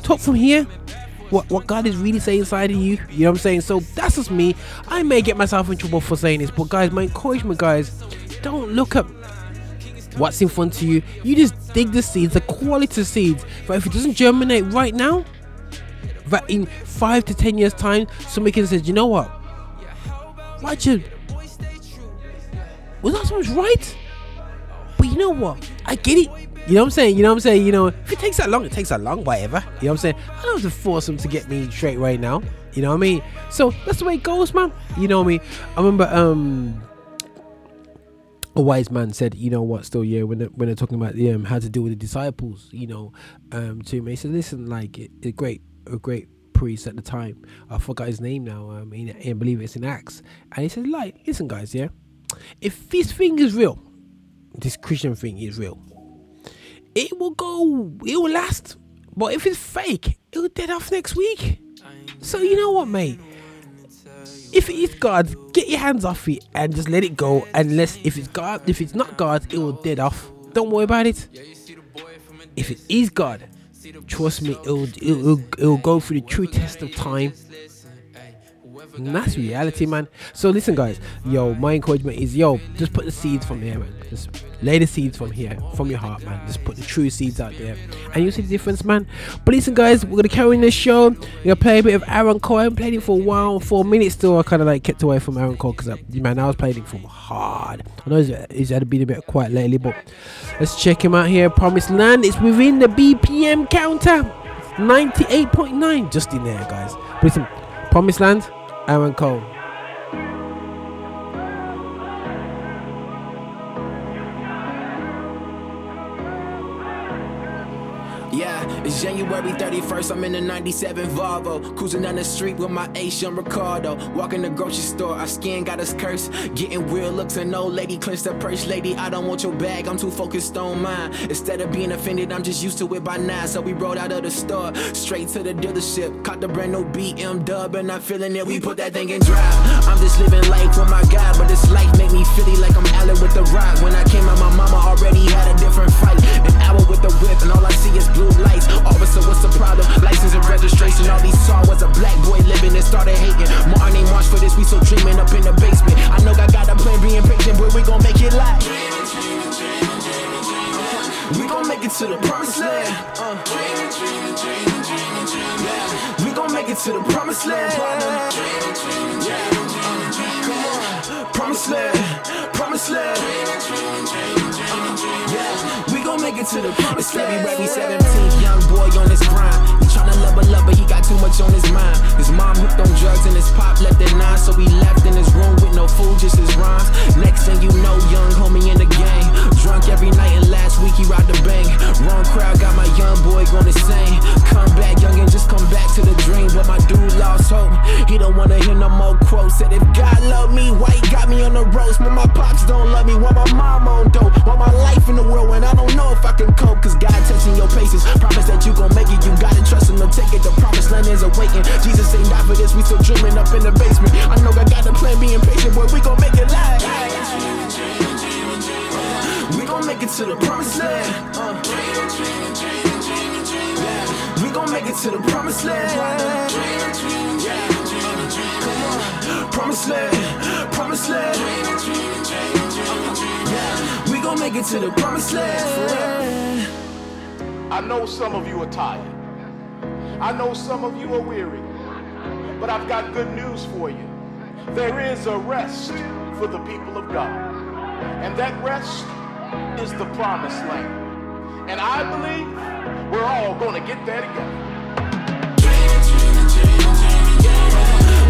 Talk from here. What what God is really saying inside of you. You know what I'm saying? So that's just me. I may get myself in trouble for saying this, but guys, my encouragement, guys, don't look at what's in front of you. You just dig the seeds, the quality seeds. But if it doesn't germinate right now, that in five to ten years time somebody can say you know what Why Richard was that someone's right but you know what I get it you know what I'm saying? You know what I'm saying? You know if it takes that long it takes that long whatever. You know what I'm saying? I don't have to force them to get me straight right now. You know what I mean? So that's the way it goes man. You know what I mean? I remember um a wise man said, you know what, still, yeah, when they're, when they're talking about um, how to deal with the disciples, you know, um, to me, he said, listen, like, a great, a great priest at the time, I forgot his name now, I mean, I believe it's in Acts, and he said, like, listen, guys, yeah, if this thing is real, this Christian thing is real, it will go, it will last, but if it's fake, it will dead off next week. So you know what, mate? if it is God, get your hands off it and just let it go. Unless if it's God, if it's not God, it will dead off. Don't worry about it. If it is God, trust me, it'll it'll, it'll go through the true test of time. And that's reality, man. So listen, guys. Yo, my encouragement is, yo, just put the seeds from here, man. Just lay the seeds from here, from your heart, man. Just put the true seeds out there, and you'll see the difference, man. But listen, guys, we're gonna carry on this show. We're gonna play a bit of Aaron Cole. I haven't played it for a while, four minutes still. I kind of like kept away from Aaron Cole because, uh, man, I was playing it from hard. I know he's, uh, he's had been a bit quiet lately, but let's check him out here. Promised Land. It's within the BPM counter, 98.9, just in there, guys. Listen, Promised Land. Aaron Cole. January 31st. I'm in a 97 Volvo. Cruising down the street with my young Ricardo. Walking the grocery store, our skin got us cursed. Getting weird looks, an old lady clenched her purse. Lady, I don't want your bag, I'm too focused on mine. Instead of being offended, I'm just used to it by now. So we rode out of the store, straight to the dealership. Caught the brand new BM dub, and I'm feeling it. We put that thing in drive. I'm just living life with my God, but this life make me feel like I'm Allen with the rock. When I came out, my mama already had a different fight. An hour with the whip, and all I see is blue lights. Officer, what's the problem? License and registration. All these saw was a black boy living and started hating. Martin ain't march for this, we still dreaming up in the basement. I know I got a plan, being patient, but we gon' make it live. We gon' make it to the promised land. Uh. We gon' make it to the promised land. Yeah. Uh. Promised land, promised land. It to the promised. February 17th, young boy on his grind. He tryna love a lover, he got too much on his mind. His mom hooked on drugs and his pop left at nine, so he left in his room with no food, just his rhymes. Next thing you know, young homie in the game. Drunk every night and last week he robbed the bank. Wrong crowd got my young boy going insane. Come back, young and just come back to the dream. But my dude lost hope. He don't wanna hear no more quotes. Said if God love me, why he got me on the roast? But my pops don't love me, why my mom on dope? Why my life in the world when I don't know if Can cope? Cause God testing your patience. Promise that you gon' make it, you gotta trust him to take it. The promised land is awaiting. Jesus ain't died for this, we still dreaming up in the basement. I know I got a plan, being patient, boy, we gon' make it live. We gon' make it to the promised land. Uh. We gon' make it to the promised land. Promised land, promised land. Make it to the promised land. I know some of you are tired. I know some of you are weary. But I've got good news for you. There is a rest for the people of God. And that rest is the promised land. And I believe we're all going to get there together.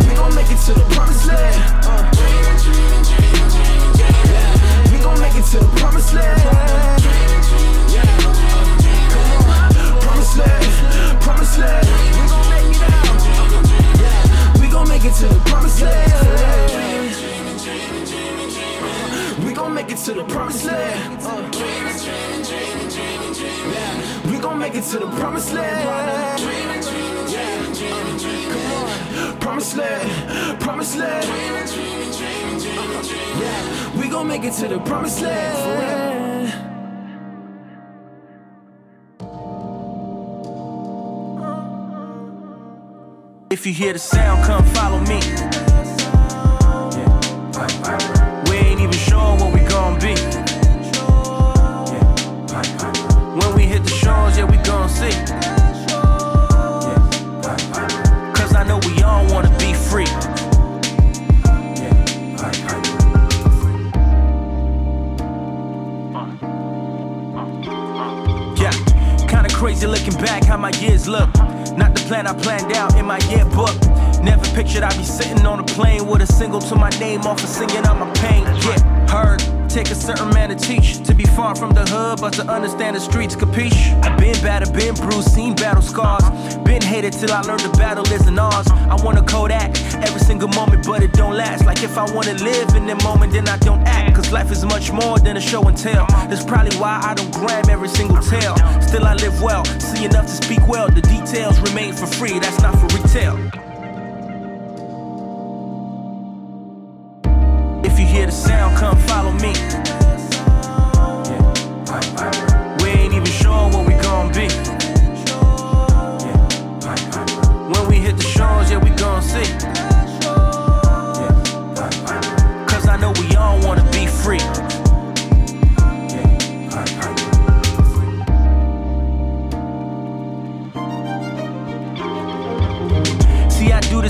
We gon' make it to the promised land. Uh. Gon' make it to the promised land. Promised land, promised land. We gon' make it out. We gon' make it to the promised land. We gon' make it to the promised land. Uh. We gon' make it to the promised land. Come on. Promised land, promised land. Yeah. We gon' make it to the promised land. If you hear the sound, come follow me. We ain't even sure what we gon' be. Crazy looking back how my years look. Not the plan I planned out in my yearbook. Never pictured I'd be sitting on a plane with a single to my name off of singing out my pain. Yeah, heard. Take a certain man to teach. To be far from the hood, but to understand the streets, capiche? I've been battered, been bruised, seen battle scars. Been hated till I learned the battle isn't ours. I wanna Kodak every single moment, but it don't last. Like if I wanna live in the moment, then I don't act. Cause life is much more than a show and tell. That's probably why I don't gram every single tale. Still I live well, see enough to speak well. The details remain for free, that's not for retail. Me.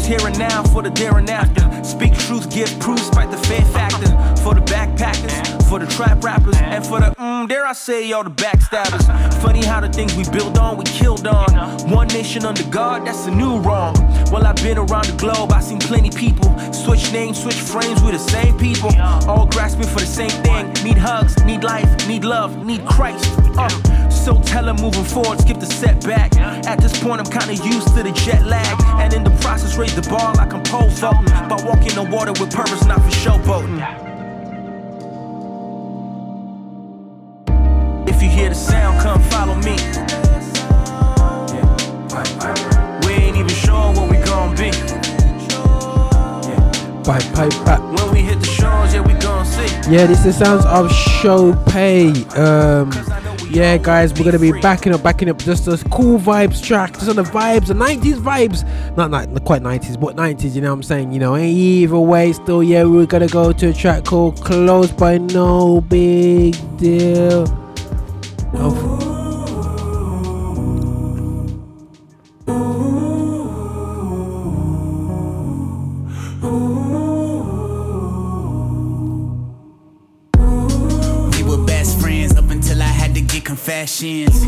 Here and now for the there and after. Speak truth, give proof, despite the fear factor. For the backpackers, for the trap rappers, and for the mm, dare I say, all the backstabbers. Funny how the things we build on, we killed on. One nation under God, that's a new wrong. Well, I've been around the globe, I seen plenty people switch names, switch frames with the same people, all grasping for the same thing. Need hugs, need life, need love, need Christ. Uh, so tell them moving forward, skip the setback. At this point, I'm kinda used to the jet lag. And in the process, raise the bar like I'm pole vaulting. By walking the water with purpose, not for showboating. If you hear the sound, come follow me. We ain't even sure what we gon' be. Pipe, pipe, pipe. When we hit the shores, yeah, we gon' see. Yeah, this is the sounds of Show Pay. Um, Yeah, guys, we're gonna be backing up, backing up just a cool vibes track, just on the vibes, the 90s vibes. Not, not quite 90s, but 90s, you know what I'm saying? You know, either way, still, yeah, we're gonna go to a track called Close by No Big Deal. Oh. Confessions.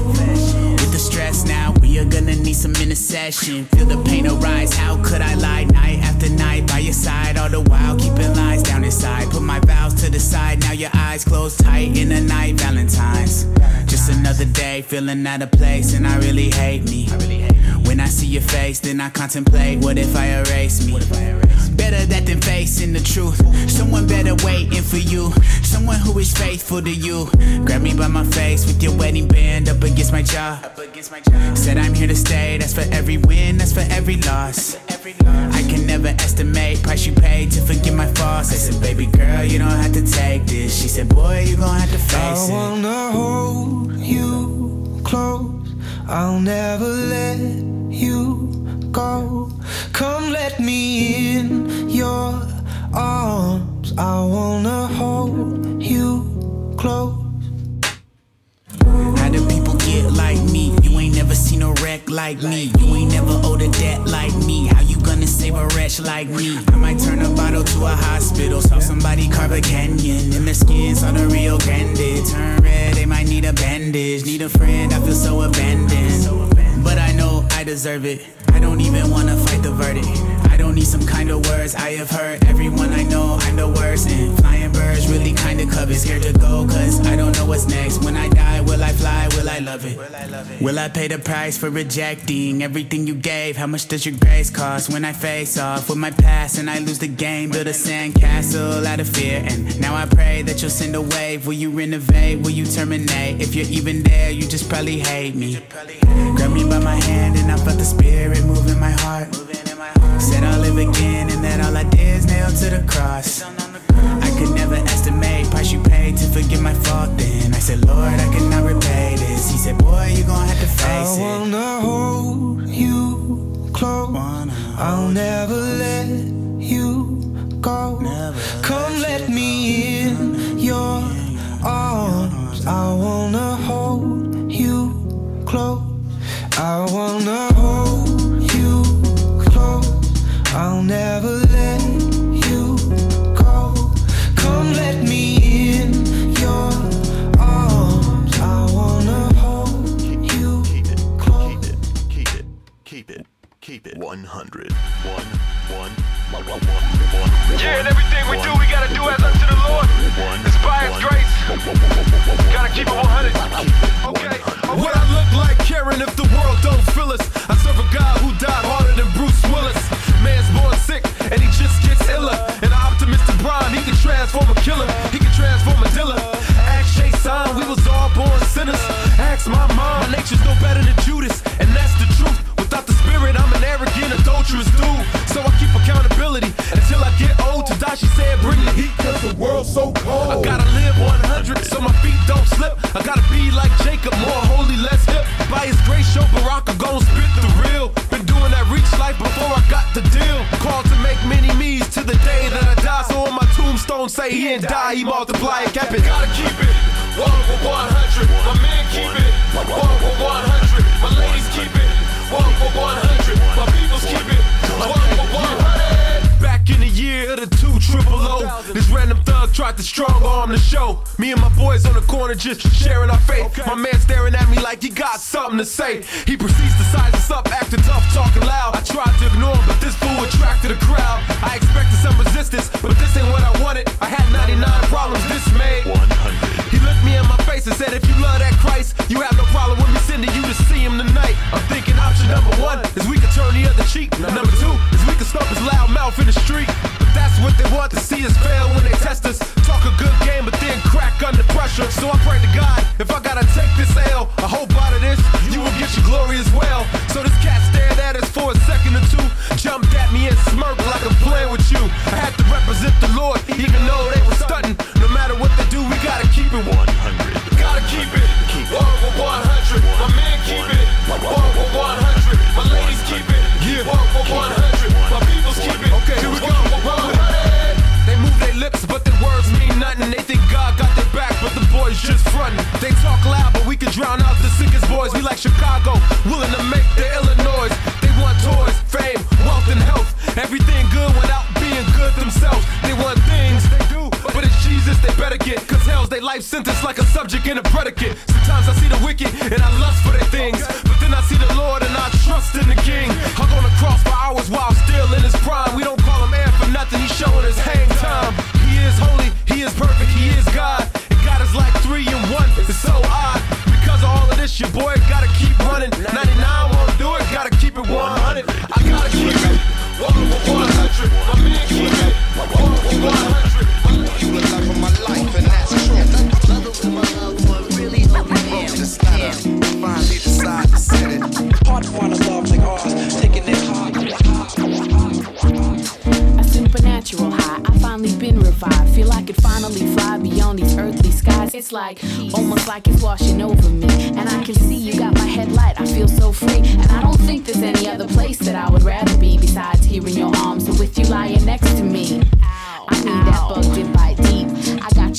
With the stress now, we are gonna need some intercession. Feel the pain arise. How could I lie night after night by your side? All the while keeping lies down inside. Put my vows to the side. Now your eyes closed tight in the night. Valentine's. Just another day, feeling out of place, and I really hate me. When I see your face, then I contemplate. What if I erase me? Better that than facing the truth. Someone better waiting for you. Someone who is faithful to you. Grab me by my face with your wedding band up against my jaw. Said I'm here to stay. That's for every win, that's for every loss. I can never estimate price you paid to forgive my faults. I said, baby girl, you don't have to take this. She said, boy, you gon' have to face it. I wanna hold you close. I'll never let you go. Come let me in your arms. I wanna hold you close. How do people get like me? You ain't never seen a wreck like me. You ain't never owed a debt like me. How you gonna save a wretch like me? I might turn a bottle to a hospital. Saw somebody carve a canyon in their skin. Saw the Rio Grande turn red. They might need a bandage. Need a friend. I feel so abandoned. But I deserve it. I don't even wanna fight the verdict. I don't need some kind of words. I have heard everyone I know, I'm the worst. And flying birds really kinda covet. Scared to go, cause I don't know what's next. When I die, will I fly? Will I love it? Will I pay the price for rejecting everything you gave? How much does your grace cost when I face off with my past and I lose the game? Build a sandcastle out of fear. And now I pray that you'll send a wave. Will you renovate? Will you terminate? If you're even there, you just probably hate me. Grab me by my hand and I felt the spirit move in my heart. Said I'll live again and that all I did is nail to the cross. I could never estimate price you paid to forgive my fault. Then I said, Lord, I cannot repay this. He said, Boy, you gon' have to face it. I wanna hold you close. I'll never let you go. Come let me in your arms. I wanna hold you close. I wanna hold if the world don't feel us. I serve a God who died harder than Bruce Willis. Man's born sick and he just gets iller. And an optimistic Brian, he can transform a killer. He can transform a dealer. Ask Shai Linne, we was all born sinners. Ask my mom, my nature's no better than Judas. And that's the truth. Without the spirit, I'm an arrogant, adulterous dude. So I keep accountability until I get old. She said, bring the heat, cause the world's so cold. I gotta live 100 so my feet don't slip. I gotta be like Jacob, more holy, less hip. By his grace, Sho Baraka, I'm gon' spit the the deal. Called to make many me's to the day that I die. So on my tombstone, say he didn't die, he multiplied, kept it. Gotta keep it. One for 100. My men keep it. One for 100. My ladies keep it. One for 100. My peoples keep it. One for 100. Back in the year of the triple O, this random thug tried to strong arm the show. Me and my boys on the corner just sharing our faith. My man staring at me like he got something to say. He proceeds to size us up, acting tough, talking loud. I tried to ignore him, but this fool attracted a crowd. I expected some resistance, but this ain't what I wanted. I had 99 problems dismayed. 100. He looked me in my face and said, If you love that Christ, you have no problem with me sending you to see him tonight. I'm thinking option number one is we can turn the other cheek. Number two is we can stomp his loud mouth in the street. That's what they want to see us fail when they test us. Talk a good game, but then crack under pressure. So I pray to God, if I gotta take this L, I hope out of this, you will get your glory as well. So this cat stared at us for a second or two, jumped at me and smirked like I'm playing with you. I had to represent the Lord, even though they were stunting. No matter what they do, we gotta keep it 100. Gotta keep it. They talk loud, but we can drown out the sickest boys. We like Chicago, willing to make the Illinois. They want toys, fame, wealth, and health. Everything good without being good themselves. They want things, they do, but it's Jesus they better get. Cause hell's their life sentence like a subject and a predicate. Sometimes I see the wicked and I lust for their things. But then I see the Lord and I trust in the King. Hung on the cross for hours while still in his prime. We don't call him air for nothing, he's showing his hang time. He is holy, he is perfect so odd. Because of all of this, your boy gotta keep running. 99 won't do it, gotta keep it 100. I gotta keep it 100. My man keep it 100. You the love of my life, and that's true. Really this letter, finally decide to send it. Hard to find a love like ours, taking it A supernatural high. I finally been revived. Feel I could finally It's like almost like it's washing over me. And I can see you got my headlight. I feel so free. And I don't think there's any other place that I would rather be besides here in your arms or with you lying next to me. I need that bug to bite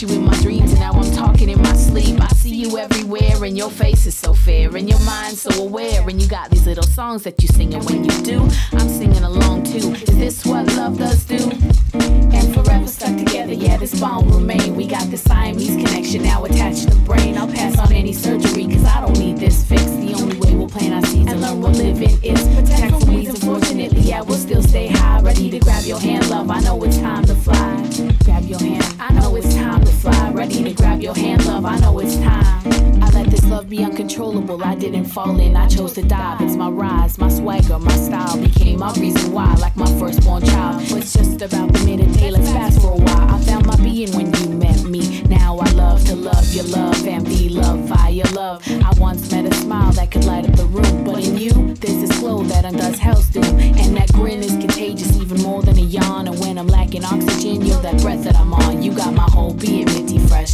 You in my dreams and now I'm talking in my sleep. I see you everywhere and your face is so fair and your mind so aware. And you got these little songs that you sing and when you do, I'm singing along too. Is this what love does do? And forever stuck together, yeah, this bond will remain. We got the Siamese connection now attached to the brain. I'll pass on any surgery cause I don't need this fix. The only way we'll plant our seeds and learn what living is. Protect from weeds, unfortunately, yeah, we'll still stay high. Ready to grab your hand, love. I know it's time to fly. Grab your hand, I know it's time to fly. Ready to grab your hand, love. I know it's time. I let this love be uncontrollable. I didn't fall in, I chose to dive. It's my rise, my swagger, my style became my reason why, like my firstborn child. It's just about the minute day, let's fast for a while. I found my being when you met me. Now I love to love your love and be loved by your love. I once met a smile that could light up the room, but in you, there's this glow that undoes hell's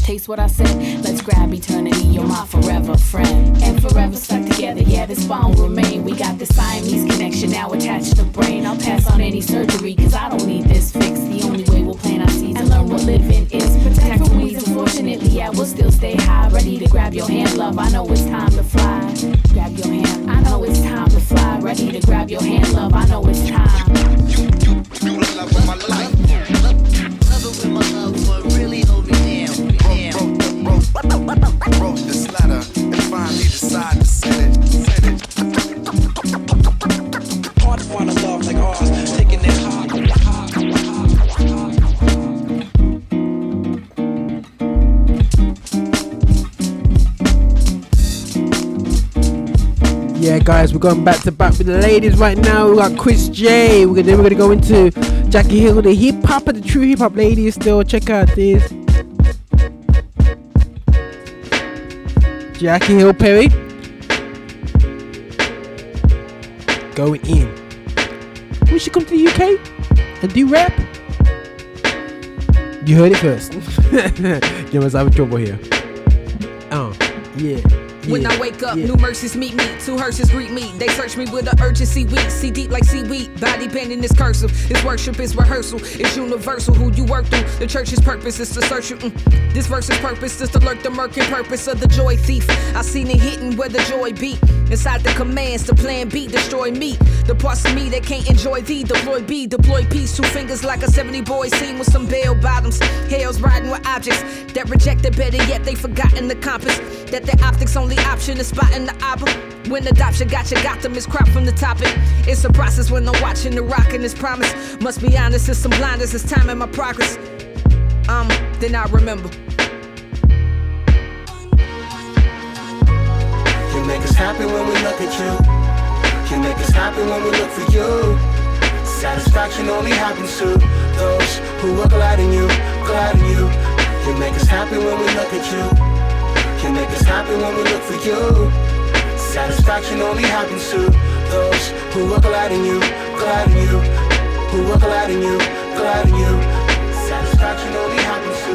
Taste what I said, let's grab eternity. You're my forever friend. And forever stuck together, yeah, this bond will remain. We got the Siamese connection now attached to the brain. I'll pass on any surgery, cause I don't need this fix. The only way we'll plant our seeds and learn what living is. Protect from weeds, unfortunately, yeah, we'll still stay high. Ready to grab your hand, love. I know it's time to fly. Grab your hand, I know it's time to fly. Ready to grab your hand, love. I know it's time. You the love of my life. Love it with my going back to back with the ladies right now. We got Chrisjay. We're gonna we're gonna go into Jackie Hill, the hip hop of the true hip hop ladies. Still, check out this. Jackie Hill Perry going in. We should come to the UK and do rap. You heard it first. you must have trouble here. Oh, yeah. When I wake up, new mercies meet me, two hearses greet me. They search me with an urgency weak, see deep like seaweed. Body bending is cursive, it's worship, it's rehearsal, it's universal. Who you work through, the church's purpose is to search you. Mm. This verse's purpose is to lurk the murky purpose of the joy thief. I seen it hitting where the joy beat. Inside the commands, the plan B, destroy me. The parts of me that can't enjoy thee, deploy B, deploy peace. Two fingers like a 70 boy scene with some bell bottoms. Hell's riding with objects that rejected better yet they forgotten the compass. That their optics only option is spotting the album. When adoption got you, got them is crop from the topic. It's a process when I'm watching the rock and this promise. Must be honest, it's some blinders, it's time in my progress. Um, then I remember. You make us happy when we look at you. You make us happy when we look for you. Satisfaction only happens to those who are glad in you, glad in you. You make us happy when we look at you. You make us happy when we look for you. Satisfaction only happens to those who are glad in you, glad in you. Who are glad in you, glad in you. Satisfaction only happens to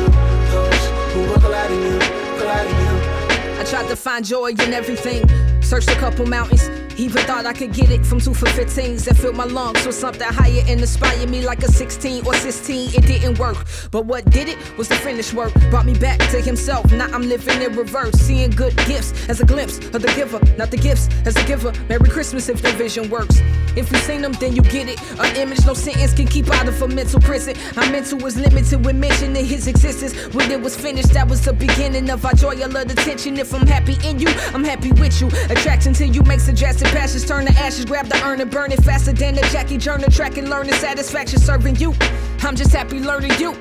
those who are glad in you, glad in you. I tried to find joy in everything. Searched a couple mountains, Even thought I could get it from two for 15s that filled my lungs with something higher and inspired me like a 16 or 16. It didn't work, but what did it was the finished work. Brought me back to himself. Now I'm living in reverse, seeing good gifts as a glimpse of the giver, not the gifts as a giver. Merry Christmas if the vision works. If you seen them, then you get it. An image, no sentence can keep out of a mental prison. Our mental was limited with mentioning his existence. When it was finished, that was the beginning of our joy. I love the. If I'm happy in you, I'm happy with you. Attraction to you makes a drastic passions turn to ashes. Grab the urn and burn it faster than the Jackie Journal track and learning satisfaction serving you. I'm just happy learning you.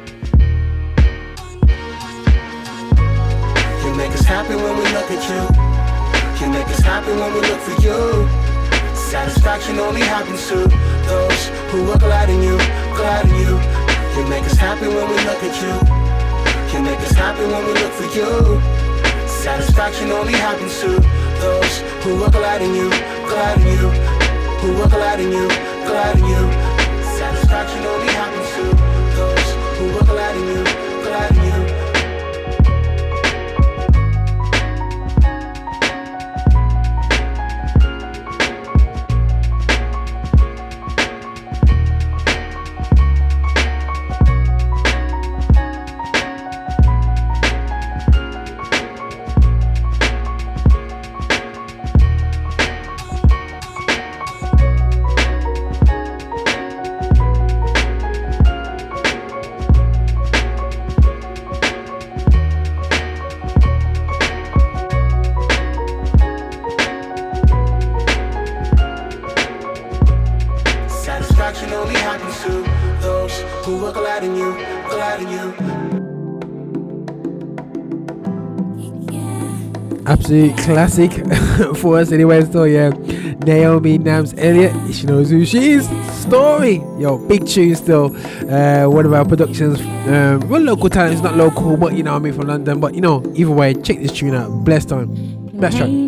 You make us happy when we look at you. You make us happy when we look for you. Satisfaction only happens to those who are glad in you, glad in you. You make us happy when we look at you. You make us happy when we look for you. Satisfaction only happens to those who are glad in you, glad you. Who are glad you, glad in you. Absolute classic for us anyway. So yeah, Naomi Namz Elliott, she knows who she is. Story, yo, big tune still. Uh, one of our productions. Um, well, local talent. It's not local, but you know I mean from London. But you know, either way, check this tune out. Blessed time. Blessed track.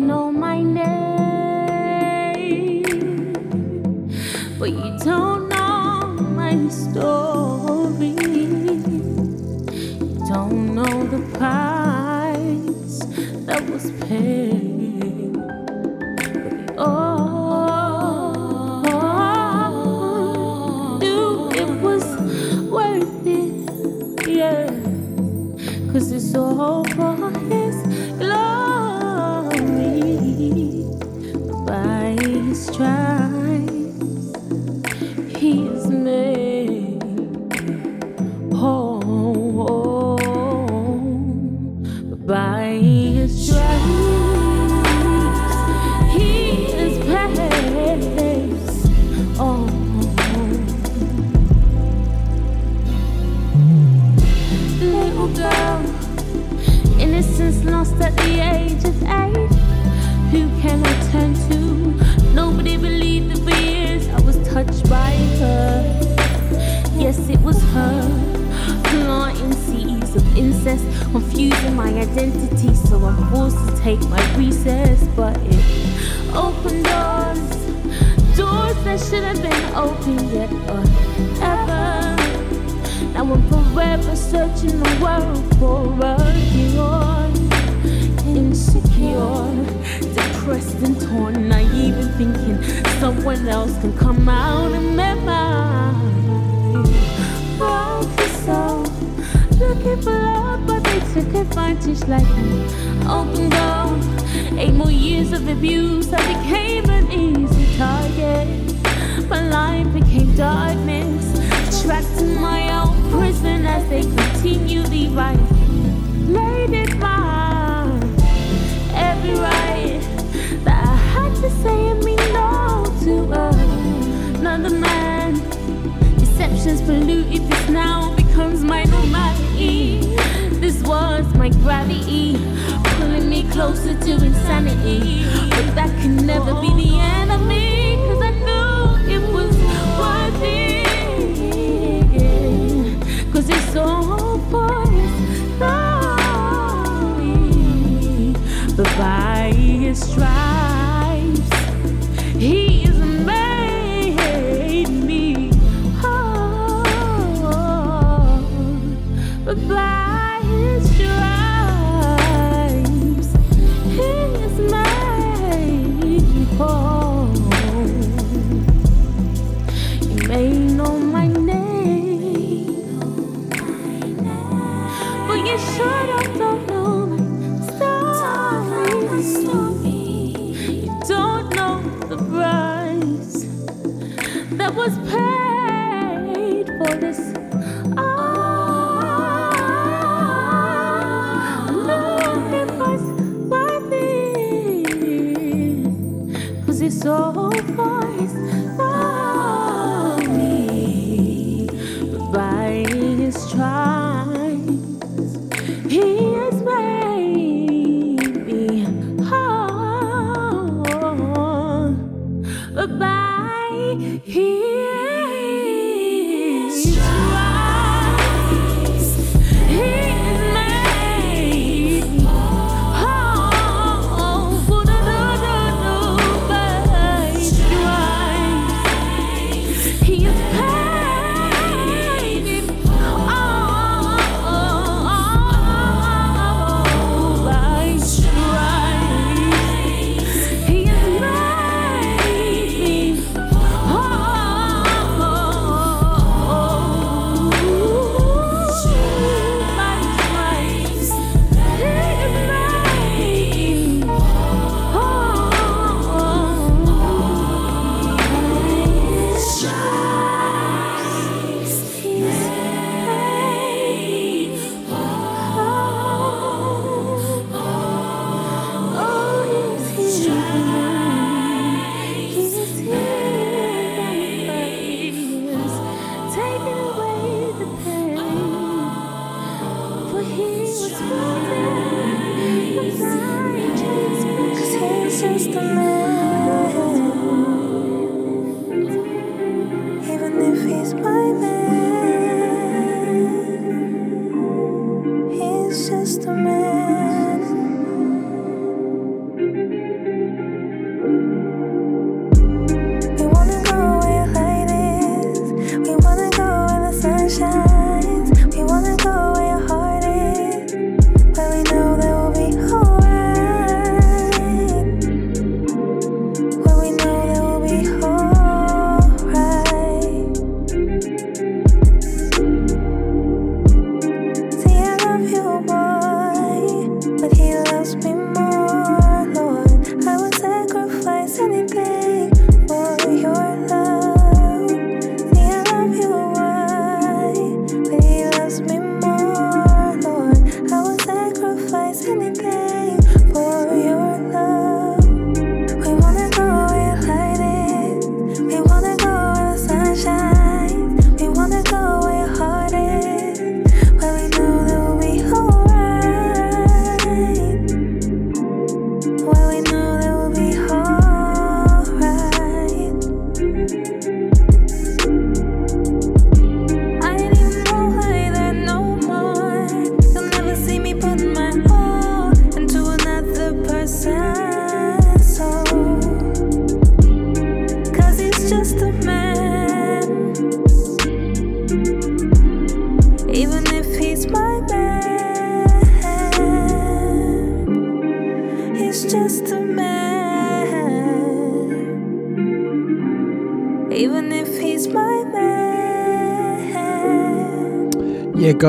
Someone else can come out and make mine. Focus so looking for love, but they took advantage like an open door. Eight more years of abuse, I became an easy target. My life became darkness, trapped in my own prison as they continually violated my polluted this now becomes my normality. This was my gravity, pulling me closer to insanity. But that can never be the enemy, cause I knew it was worth it. Cause it's all for his glory. But by his stripes,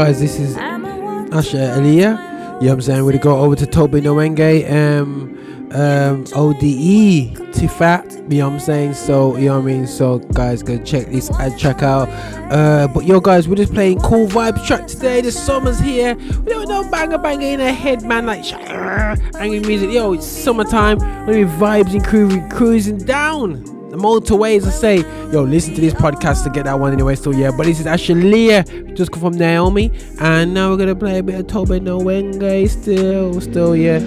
guys, this is Asha Elia. You know what I'm saying? We're gonna go over to Tobe Nwigwe, um, um, ODE to Fat. You know what I'm saying? So, you know what I mean? So, guys, go check this ad track out. Uh, but yo, guys, we're just playing cool vibes track today. The summer's here. We don't know banger banger in our head, man. Like, sh- angry music. Yo, it's summertime. We're vibes and cru- cruising down the motorways. I say, yo, listen to this podcast to get that one anyway. So yeah, but this is Leah, just come from Naomi, and now we're gonna play a bit of Tobe Nwigwe. Still, still, yeah.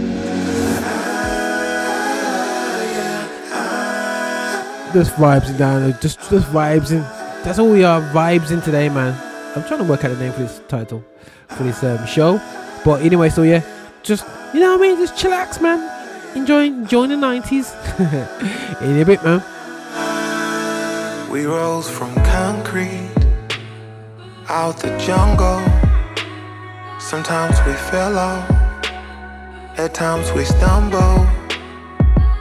Just vibes down, just just vibes and that's all we are vibes in today, man. I'm trying to work out a name for this title for this um, show, but anyway, so yeah, just you know what I mean, just chillax, man. Enjoy, enjoy the 90s. in a bit, man. We rose from concrete out the jungle. Sometimes we off, at times we stumble,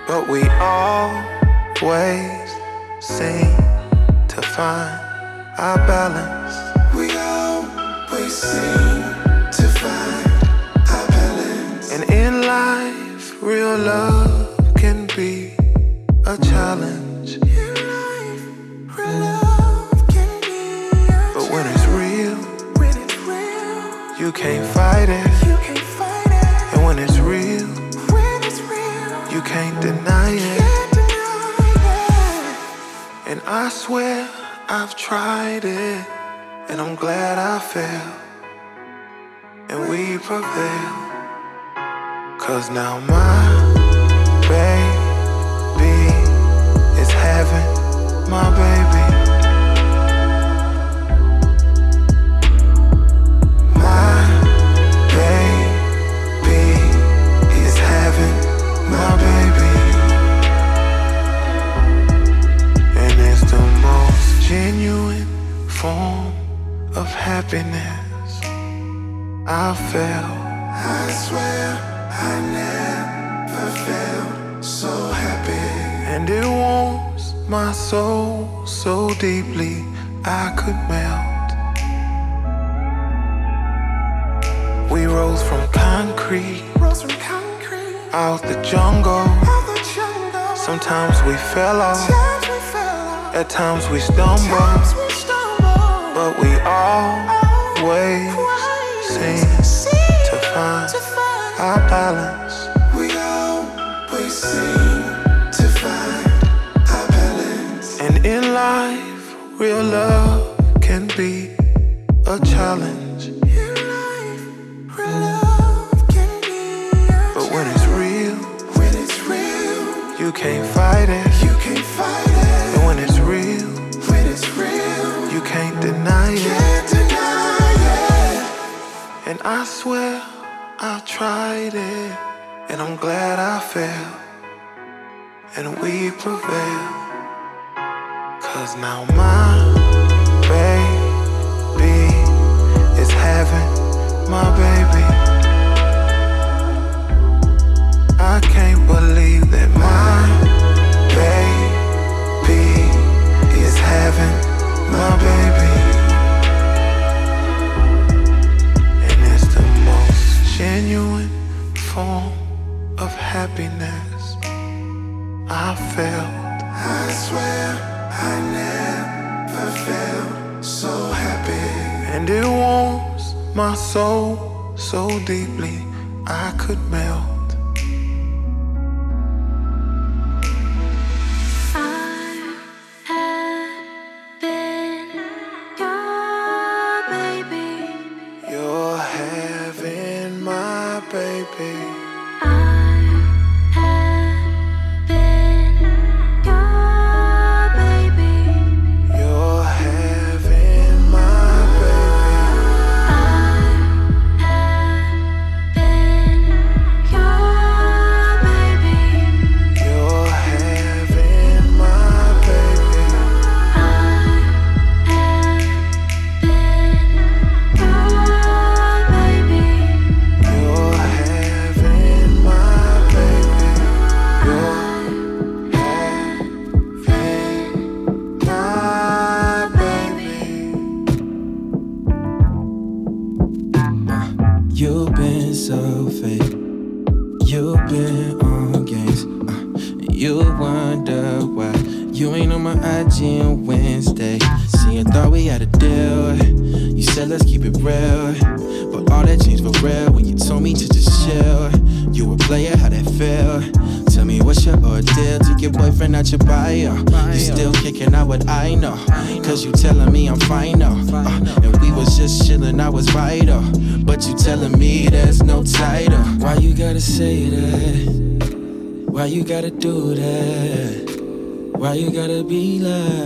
but we always seem to find our balance. We always seem to find our balance. And in life, real love can be a challenge. You can't fight it. You can't fight it. And when it's real, you can't deny it. And I swear I've tried it. And I'm glad I failed. And we prevail. Cause now my baby is having my baby. Happiness I felt. I swear I never felt so happy. And it warms my soul so deeply I could melt. We rose from concrete, out the jungle. Sometimes we fell off, at times we stumbled, but we always seem to find our balance. We always seem to find our balance. And in life, real love can be a challenge. I swear I've tried it, and I'm glad I failed, and we prevail. Cause now my baby is having my baby. I can't believe that my baby is having my baby. Genuine form of happiness I felt. I swear I never felt so happy. And it warms my soul so deeply I could melt. You gotta do that? Why you gotta be like?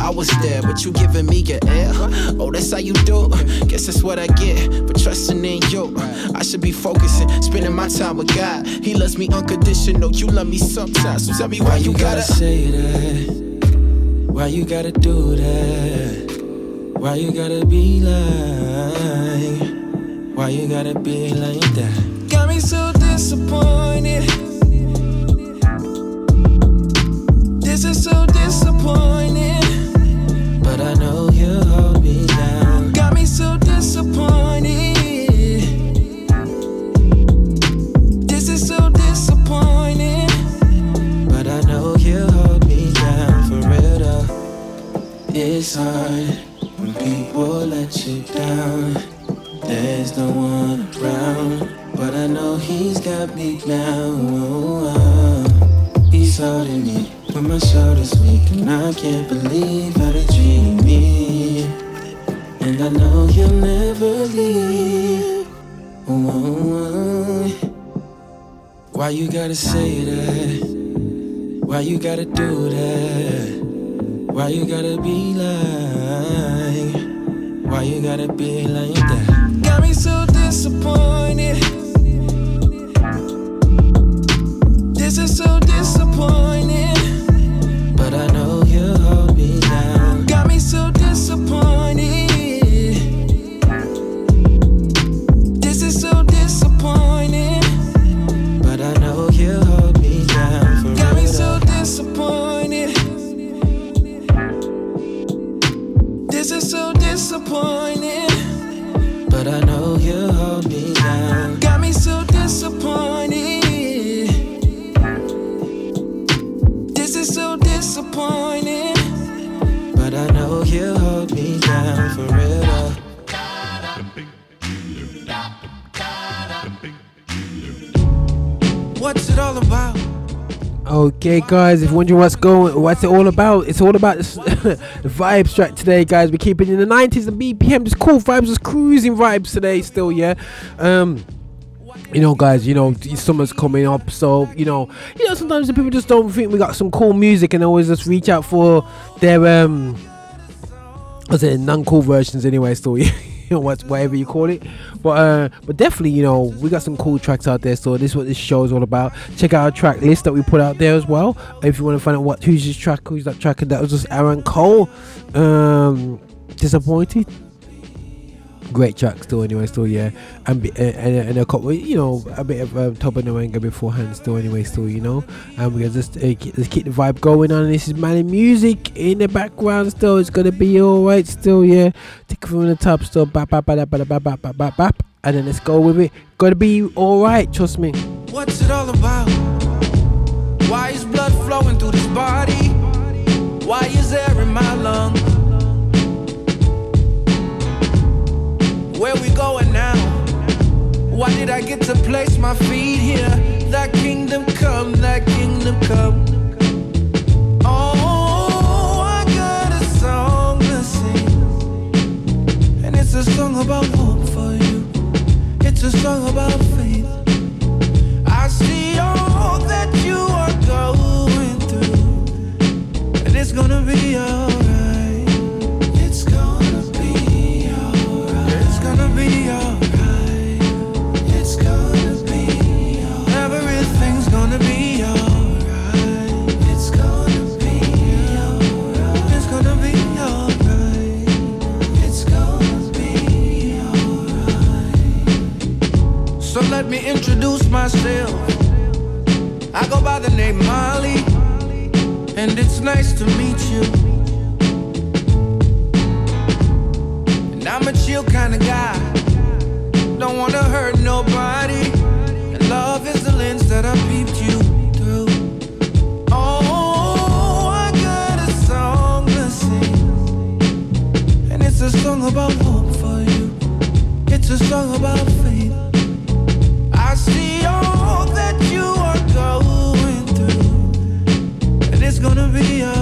I was there, but you giving me your air. Oh, that's how you do. Guess that's what I get for trusting in you. I should be focusing, spending my time with God. He loves me unconditional. You love me sometimes. So tell me why, you gotta say that? Why you gotta do that? Why you gotta be like? Why you gotta be like that? Got me so disappointed. This is so disappointing. But I know you hold me down. Got me so disappointed. This is so disappointing. But I know you hold me down for real. What's it all about? Okay, guys, if you're wondering what's going, what's it all about? It's all about this, the vibes track today, guys. We're keeping in the 90s and BPM, just cool vibes, just cruising vibes today, still, yeah. Um, you know, guys, you know, summer's coming up, so you know, you know, sometimes the people just don't think we got some cool music, and always just reach out for their um, what's it, non-cool versions, anyway. Still, what, whatever you call it, but uh, but definitely, you know, we got some cool tracks out there. So this is what this show is all about. Check out our track list that we put out there as well. If you want to find out what who's this track, who's that track, and that was just Aaron Cole. Um, disappointed. Great track still anyway still yeah. And be, and, and, a couple you know a bit of um, Tobe Nwigwe beforehand still anyway still you know. And we're just uh, keep, let's keep the vibe going on. This is Mali Music in the background still. It's gonna be alright still yeah. Take it from the top still bap bap bap bap bap bap bap bap bap. And then let's go with it. Gotta be alright trust me. What's it all about? Why is blood flowing through this body? Why is air in my lungs? Where we going now? Why did I get to place my feet here? That kingdom come, that kingdom come. Oh, I got a song to sing. And it's a song about hope for you. It's a song about faith. I see all that you are going through, and it's gonna be alright. Me introduce myself. I go by the name Mali, and it's nice to meet you. And I'm a chill kind of guy, don't wanna hurt nobody. And love is the lens that I peeped you through. Oh, I got a song to sing, and it's a song about hope for you. It's a song about gonna be alright.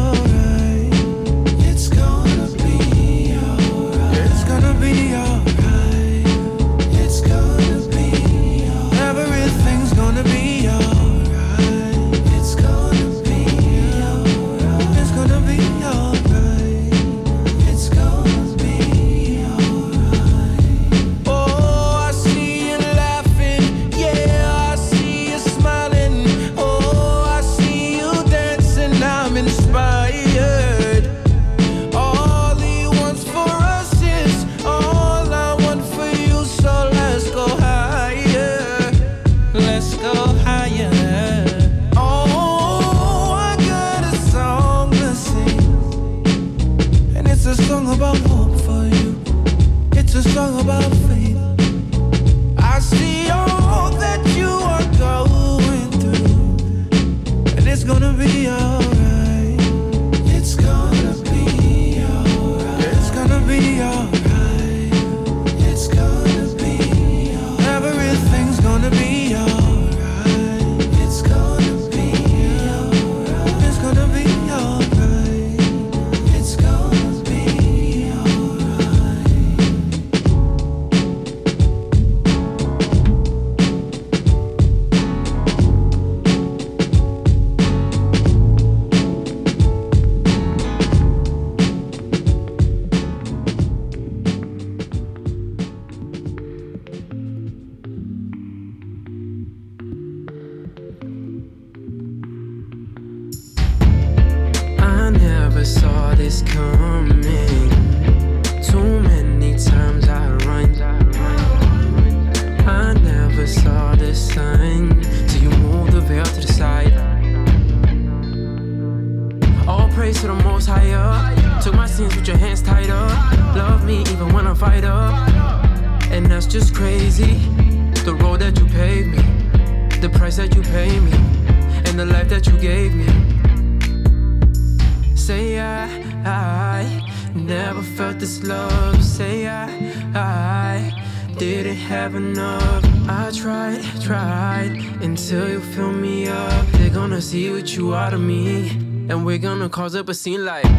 up a scene like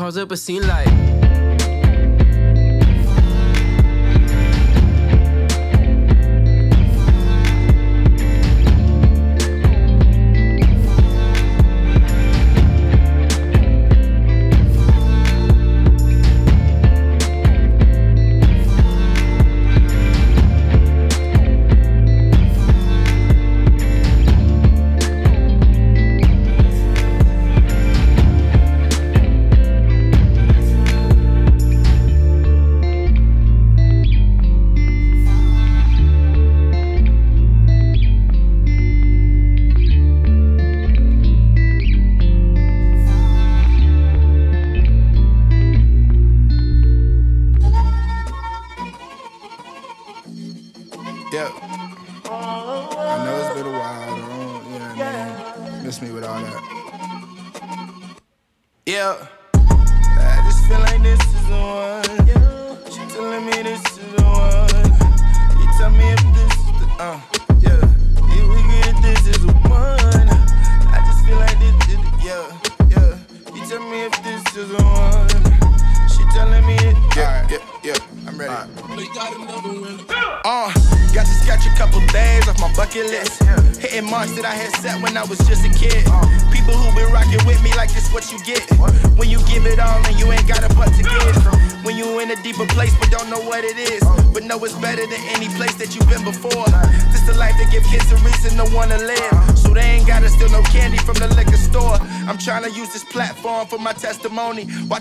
cause up a scene like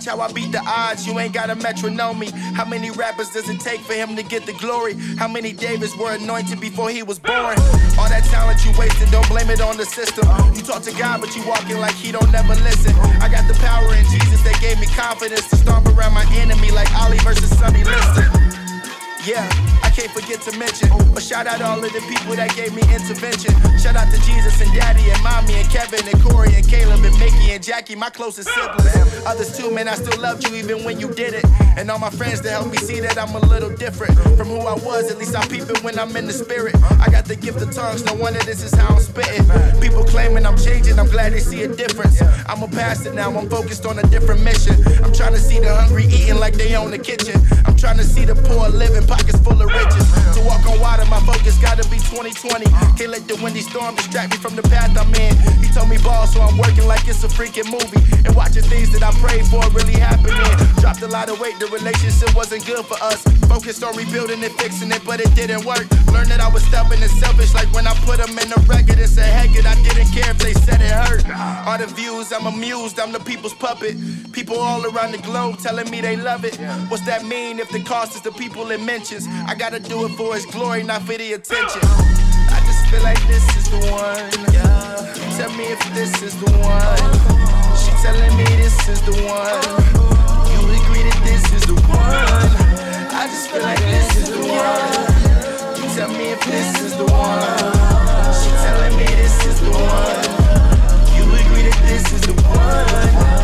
how I beat the odds. You ain't got a metronome. How many rappers does it take for him to get the glory? How many Davids were anointed before he was born? All that talent you wasted, don't blame it on the system. You talk to God, but you walking like he don't never listen. I got the power in Jesus that gave me confidence to stomp around my enemy like Ali versus Sonny Liston. Yeah, I can't forget to mention. But shout out all of the people that gave me intervention. Shout out to Jesus and Daddy and Mommy and Kevin and Corey and Caleb and Mickey and Jackie, my closest siblings. Others too, man, I still loved you even when you did it. And all my friends to help me see that I'm a little different from who I was. At least I peep it when I'm in the spirit. I got the gift of tongues, no wonder this is how I'm spitting. People claiming I'm changing, I'm glad they see a difference. I'm a pastor now, I'm focused on a different mission. I'm trying to see the hungry eating like they own the kitchen. I'm trying to see the poor living, pockets full of riches. To walk on water, my focus gotta be 2020. Can't let the windy storm distract me from the path I'm in. He told me ball, so I'm working like it's a freaking movie. And watching things that I prayed for really happening. Dropped a lot of weight, the relationship wasn't good for us. Focused on rebuilding and fixing it, but it didn't work. Learned that I was stubborn and selfish, like when I put them in the record and said, heck it, I didn't care if they said it hurt. All the views, I'm amused, I'm the people's puppet. People all around the globe telling me they love it. What's that mean if the cost is the people it mentions? I gotta do it for his glory, not for the attention. I just feel like this is the one. Tell me if this is the one. She telling me this is the one. You agree that this is the one. I just feel like this is the one. You tell me if this is the one. She telling me this is the one. You agree that this is the one.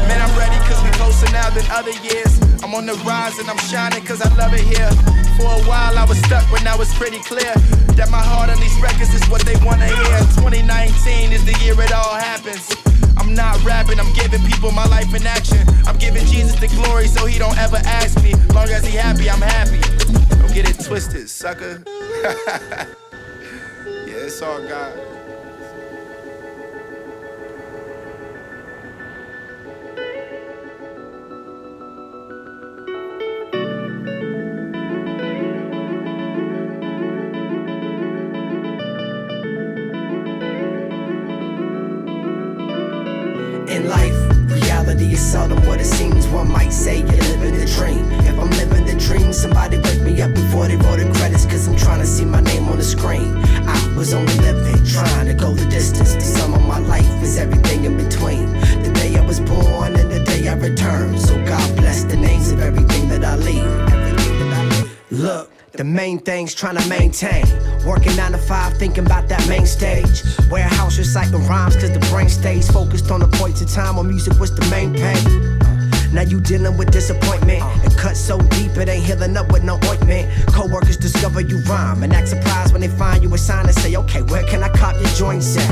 Other years. I'm on the rise and I'm shining cause I love it here. For a while I was stuck, but now it's pretty clear that my heart on these records is what they wanna hear. 2019 is the year it all happens. I'm not rapping, I'm giving people my life in action. I'm giving Jesus the glory so he don't ever ask me. Long as he happy, I'm happy. Don't get it twisted, sucker. yeah, it's all God. Trying to maintain. Working nine to five, thinking about that main stage. Warehouse reciting rhymes, cause the brain stays focused on the points of time when music was the main pain. Now you dealing with disappointment. It cuts so deep, it ain't healing up with no ointment. Co-workers discover you rhyme and act surprised when they find you a sign and say, okay, where can I cop your joints at?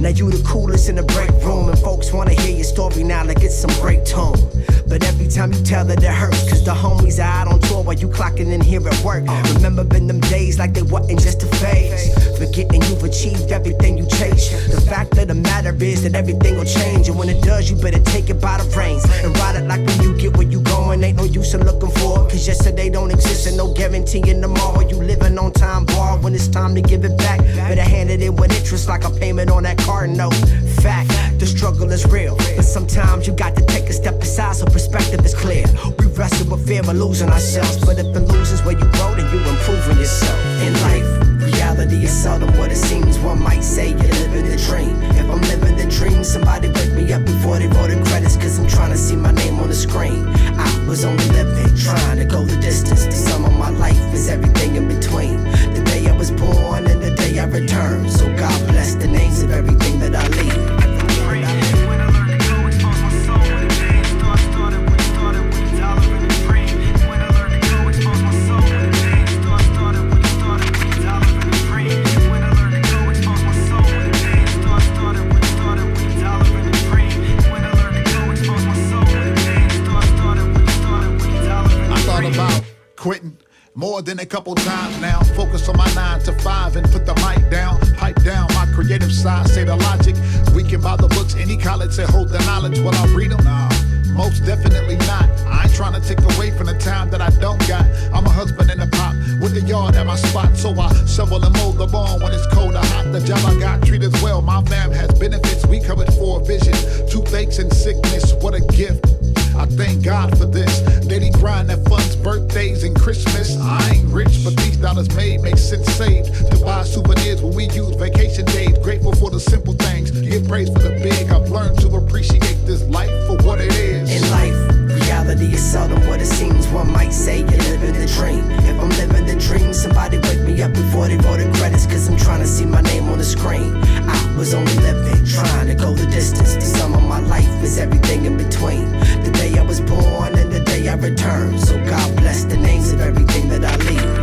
Now you the coolest in the break room, and folks wanna hear your story now like it's some great tone. But every time you tell it, it hurts, cause the homies are out on tour while you clocking in here at work. Uh-huh. Remember been them days like they wasn't just a phase. Forgetting you've achieved everything you chase. The fact of the matter is that everything will change, and when it does, you better take it by the reins and ride it like when you get where you going. Ain't no use in looking for it, cause yesterday don't exist, and no guarantee in tomorrow. You living on time bar when it's time to give it back. Better hand it in with interest like a payment on that car note. Fact, the struggle is real, but sometimes you got to take a step aside so perspective is clear. We wrestle with fear of losing ourselves, but if the losing's where you grow, then you improving yourself. In life, reality is seldom what it seems. One might say you're living the dream. If I'm living the dream, somebody wake me up before they roll the credits, cause I'm trying to see my name on the screen. I was only living, trying to go the distance. The sum of my life is everything in between. The day I was born and the day I returned. So God bless the names of everything that I lead. Quitting more than a couple times now. Focus on my nine to five and put the mic down. Pipe down my creative side, say the logic. We can buy the books, any college say hold the knowledge while I read them. Nah, most definitely not. I ain't trying to take away from the time that I don't got. I'm a husband and a pop with the yard at my spot, so I shovel and mow the lawn when it's cold or hot. The job I got treated well. My fam has benefits. We covered four vision, toothaches and sickness. What a gift. I thank God for this. Daily grind that funds birthdays and Christmas. I ain't rich, but these dollars made make sense saved to buy souvenirs when we use vacation days. Grateful for the simple things. Give praise for the big. I've learned to appreciate this life for what it is. In life, reality is seldom what it seems. One might say you're living the dream. If I'm living the dream, somebody wake me up before they roll the credits, cause I'm trying to see my name on the screen. I was only living, trying to go the distance. The sum of my life is everything in between. The day I was born and the day I returned. So God bless the names of everything that I leave.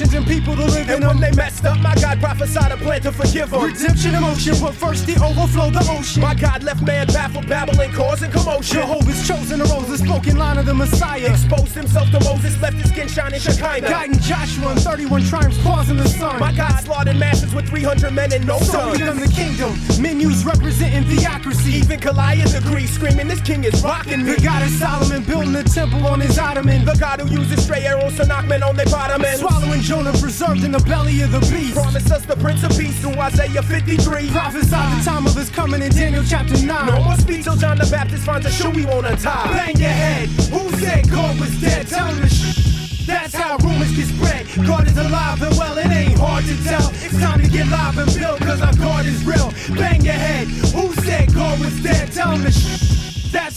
And people to live in when they messed up, my God prophesied a plan to forgive them. Redemption emotion, but first he overflowed the ocean. My God left man baffled, babbling, causing commotion. Jehovah's chosen arose the spoken line of the Messiah. Exposed himself to Moses, left his skin shining Shekinah. Guiding Joshua and 31 tribes causing the sun. My God slaughtered masses with 300 men and no So sons. the kingdom, menus representing theocracy. Even Goliath agrees, screaming, This king is rocking me. The God of Solomon building a temple on his ottoman. The God who uses stray arrows to knock men on their bottom ends. Swallowing Jonah preserved in the belly of the beast. Promised us the Prince of Peace through Isaiah 53. Prophesied the time of his coming in Daniel chapter 9. No more speech till John the Baptist finds a shoe he won't untie. Bang your head. Who said God was dead? Tell him the sh- That's how rumors get spread. God is alive and well, it ain't hard to tell. It's time to get live and build, cause our God is real. Bang your head. Who said God was dead? Tell him the sh-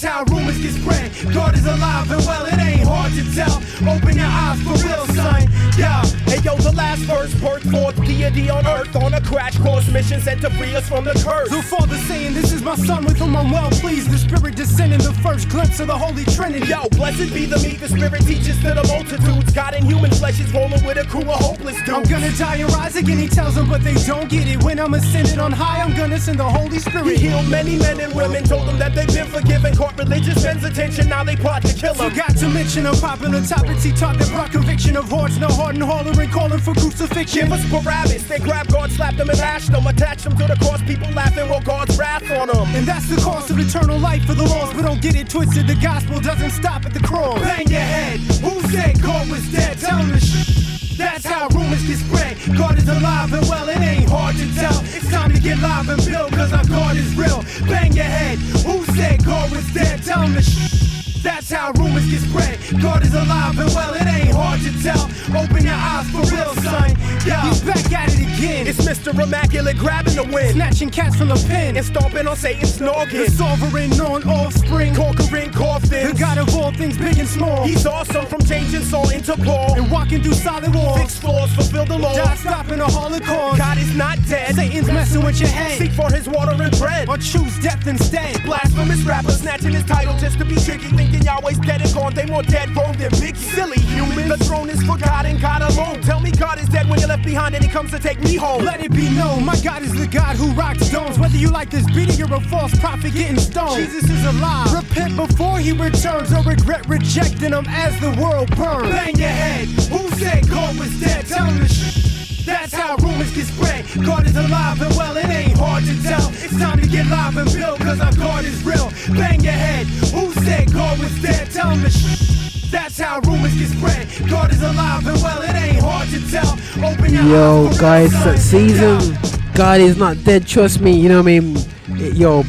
that's how rumors get spread. God is alive and well, it ain't hard to tell. Open your eyes for real, son. Yeah. Hey yo, the last verse, birth forth deity on earth on a crash course mission sent to free us from the curse. The Father saying, This is my son with whom I'm well pleased. The Spirit descending, the first glimpse of the Holy Trinity. Yo, blessed be the meek, the spirit teaches to the multitudes. God in human flesh is rolling with a crew of hopeless dudes. I'm gonna die and rise again, he tells them, but they don't get it. When I'm ascended on high, I'm gonna send the Holy He Spirit. healed many men and women, told them that they've been forgiven. Caught religious men's attention, now they plot to kill him. Forgot to mention a popular topics he taught that brought conviction of hearts, no heart and hollering, calling for crucifixion. Give us Barabbas, they grab God, slap them and lashed them, attach them to the cross, people laughing while God's wrath on them. And that's the cost of eternal life for the lost, but don't get it twisted. The gospel doesn't stop at the cross. Bang your head. Who said God was dead? Tell him the sh- That's how rumors get spread. God is alive and well, it ain't hard to tell. It's time to get live and build, cause our God is real. Bang your head. Who said God was dead? Tell sh- that's how rumors get spread. God is alive and well, it ain't hard to tell. Open your eyes for real, son. Yeah, he's back at it again. It's Mr. Immaculate grabbing the wind snatching cats from the pen. and stomping on Satan's noggin. The sovereign on offspring. Conquering coffins. The. God of all things big and small. He's awesome from changing Saul into Paul. and walking through solid walls. Fix flaws, fulfill the law. God stopping the holocaust. God is not dead. Satan's messing with your head. Seek for his water and bread. Or choose death instead. Blasphemous rapper snatching his title just to be tricky. Thinking Yahweh's dead and gone. They more dead wrong than big silly human. The throne is for God and God alone. Tell me God is dead when you're left behind and he comes to take me home. Let it be known, my God is the God who rocks domes. Whether you like this beat or you're a false prophet getting stoned. Jesus is alive. Repent before he returns or regret rejecting him as the world burns. Bang your head. Who said God was dead? Tell him the sh- That's how rumors get spread. God is alive and well, it ain't hard to tell. It's time to get live and build, cause our God is real. Bang your head. Who said God was dead? Tell sh- that's how rumors get spread. God is alive and well, it ain't hard to tell. Open your Yo, eyes guys, real, season, God is not dead. Trust me. You know what I mean. Yo,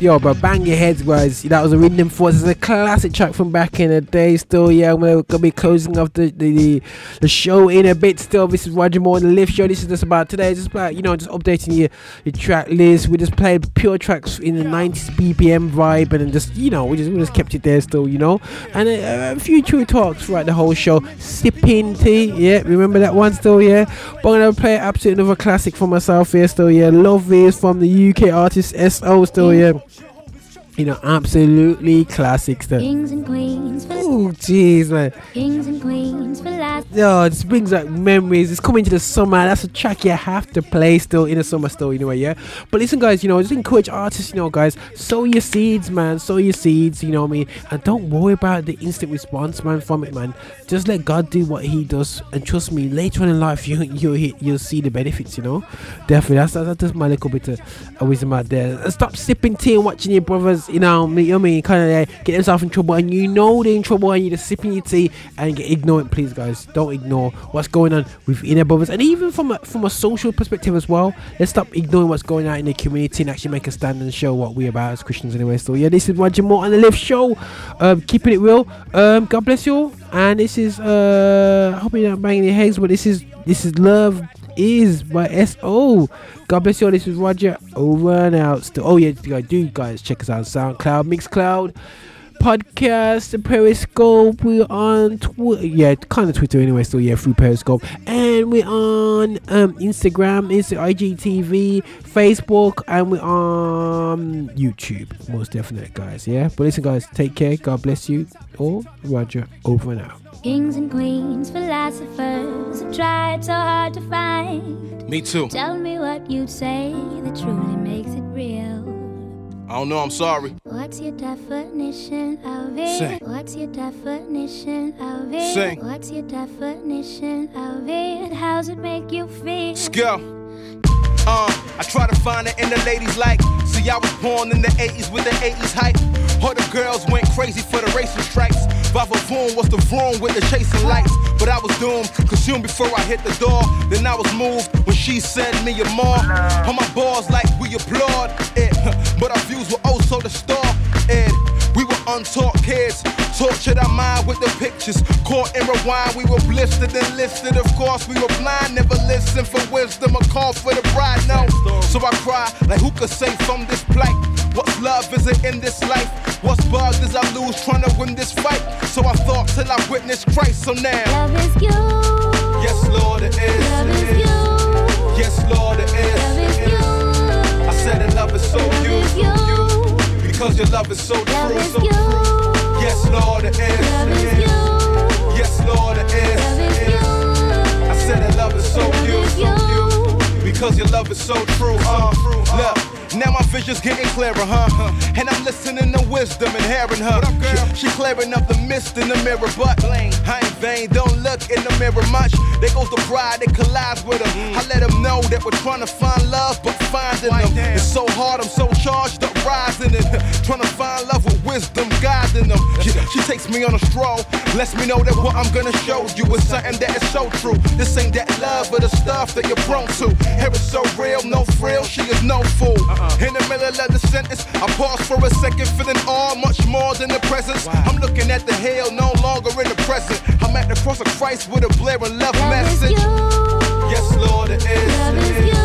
yo, but bang your heads, guys. That was a Rhythm Force. It's a classic track from back in the day. Still, yeah, I'm gonna, gonna be closing off the, the the show in a bit. Still, this is Roger Moore, the Lift Show. This is just about today. Just about you know, just updating your your track list. We just played pure tracks in the 90s BPM vibe, and then just you know, we just we just kept it there. Still, you know, and a, a few true talks throughout the whole show. Sipping tea, yeah, remember that one? Still, yeah. But I'm gonna play absolutely another classic for myself here. Still, yeah. Love is from the UK artist Oh, SO. Still, yeah. You know, absolutely classic stuff. Kings and queens for Oh, jeez, man. kings and queens for this brings back memories. It's coming to the summer. That's a track you have to play still in the summer, still, you anyway, yeah. But listen, guys, you know, just encourage artists, you know, guys, sow your seeds, man. Sow your seeds, you know what I mean? And don't worry about the instant response, man, from it, man. Just let God do what He does. And trust me, later on in life, you, you'll, hit, you'll see the benefits, you know? Definitely. That's, that's just my little bit of wisdom out there. And stop sipping tea and watching your brothers, you know, you know I mean? Kind of uh, get themselves in trouble. And you know they're in trouble and you're just sipping your tea and get ignorant, please, guys. Don't ignore what's going on within their brothers. And even from a, from a social perspective as well, let's stop ignoring what's going on in the community and actually make a stand and show what we're about as Christians anyway. So, yeah, this is Roger Moore on the Lift Show. Um, keeping it real. Um, God bless you all. And this is, uh, I hope you're not banging your heads, but this is, this is Love is by SO. God bless you all. This is Roger over and out. Still, oh yeah, guys, do guys check us out on SoundCloud, Mixcloud, podcast, Periscope. We're on Twitter, yeah, kind of Twitter anyway. Still, yeah, through Periscope, and we're on um, Instagram, it's IGTV, Facebook, and we're on YouTube. Most definite, guys. Yeah, but listen, guys, take care. God bless you all. Roger over and out. Kings and queens, philosophers have tried so hard to find. Me too. Tell me what you'd say that truly makes it real. I don't know, I'm sorry. What's your definition of it? Sing. What's your definition of it? Sing. What's your definition of it? How's it make you feel? Let's. Uh, I try to find it in the ladies like. See, I was born in the 80s with the 80s hype. All the girls went crazy for the racing stripes. Baba Boom was the vroom with the chasing lights. But I was doomed, consumed before I hit the door. Then I was moved when she said me and more. On my balls like we applaud eh, it. But our views were oh so distorted. Eh, we were untaught kids, tortured our mind with the pictures. Caught in rewind, we were blistered and listed. Of course, we were blind, never listened for wisdom. A call for the bride, no. So I cry, like who could say from this plight? What's love is it in this life? What's bugged is I lose trying to win this fight? So I thought till I witnessed Christ. So now, love is you. Yes, Lord, it is. Love is is. you. Yes, Lord, it is. Love is it is. I said that love is so you, is you. because your love is so Love true, is so you. true. Yes, Lord, it is. Love it is is. you. Yes, Lord, it is. Love is it is. I said that love is so you, is you. you, because your love is so true. Uh, look. Now my vision's getting clearer, huh? And I'm listening to wisdom and hearing her. She, she clearing up the mist in the mirror, but I ain't vain. Don't look in the mirror much. There goes the pride that collides with them. I let them know that we're trying to find love, but finding them it's so hard. I'm so charged up, rising and trying to find love with wisdom, guiding them. She, she takes me on a stroll, lets me know that what I'm gonna show you is something that is so true. This ain't that love, but the stuff that you're prone to. Here it's so real, no frill. She is no fool. Uh-uh. In the middle of the sentence, I pause for a second, feeling all much more than the presence. I'm looking at the hill, no longer in the present. I'm at the cross of Christ with a blaring love, message. Is you. Yes, Lord, it is. Love it is.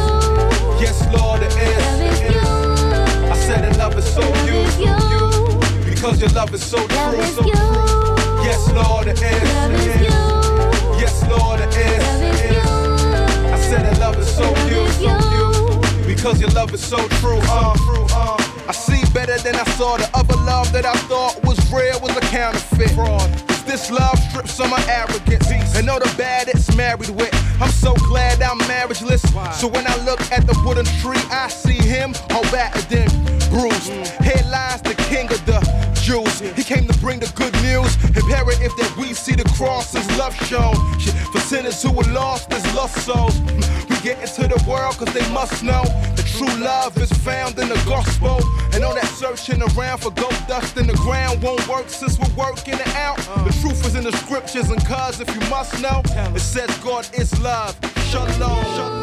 Yes, Lord, it is. Love it is. I said that love is so you, you, because your love is so true, so true. Yes, Lord, it is. Love it Yes, Lord, it is. Love it is. I said that love is so you, so you, because your love is so true. Uh, uh, I see better than I saw. The other love that I thought was real was a counterfeit. Cause this love strips some my arrogance and all the bad it's married with. I'm so glad I'm marriageless. So when I look at the wooden tree, I see him all battered and bruised. Mm. Here lies the king of the Jews. He came to bring the good news. Imperative that we see the cross as love shown. Shit, For sinners who are lost as lost souls. We get into the world cause they must know that true love is found in the gospel. And all that searching around for gold dust in the ground won't work since we're working it out. The truth is in the scriptures, and cause if you must know, it says God is love. Shalom. Shalom.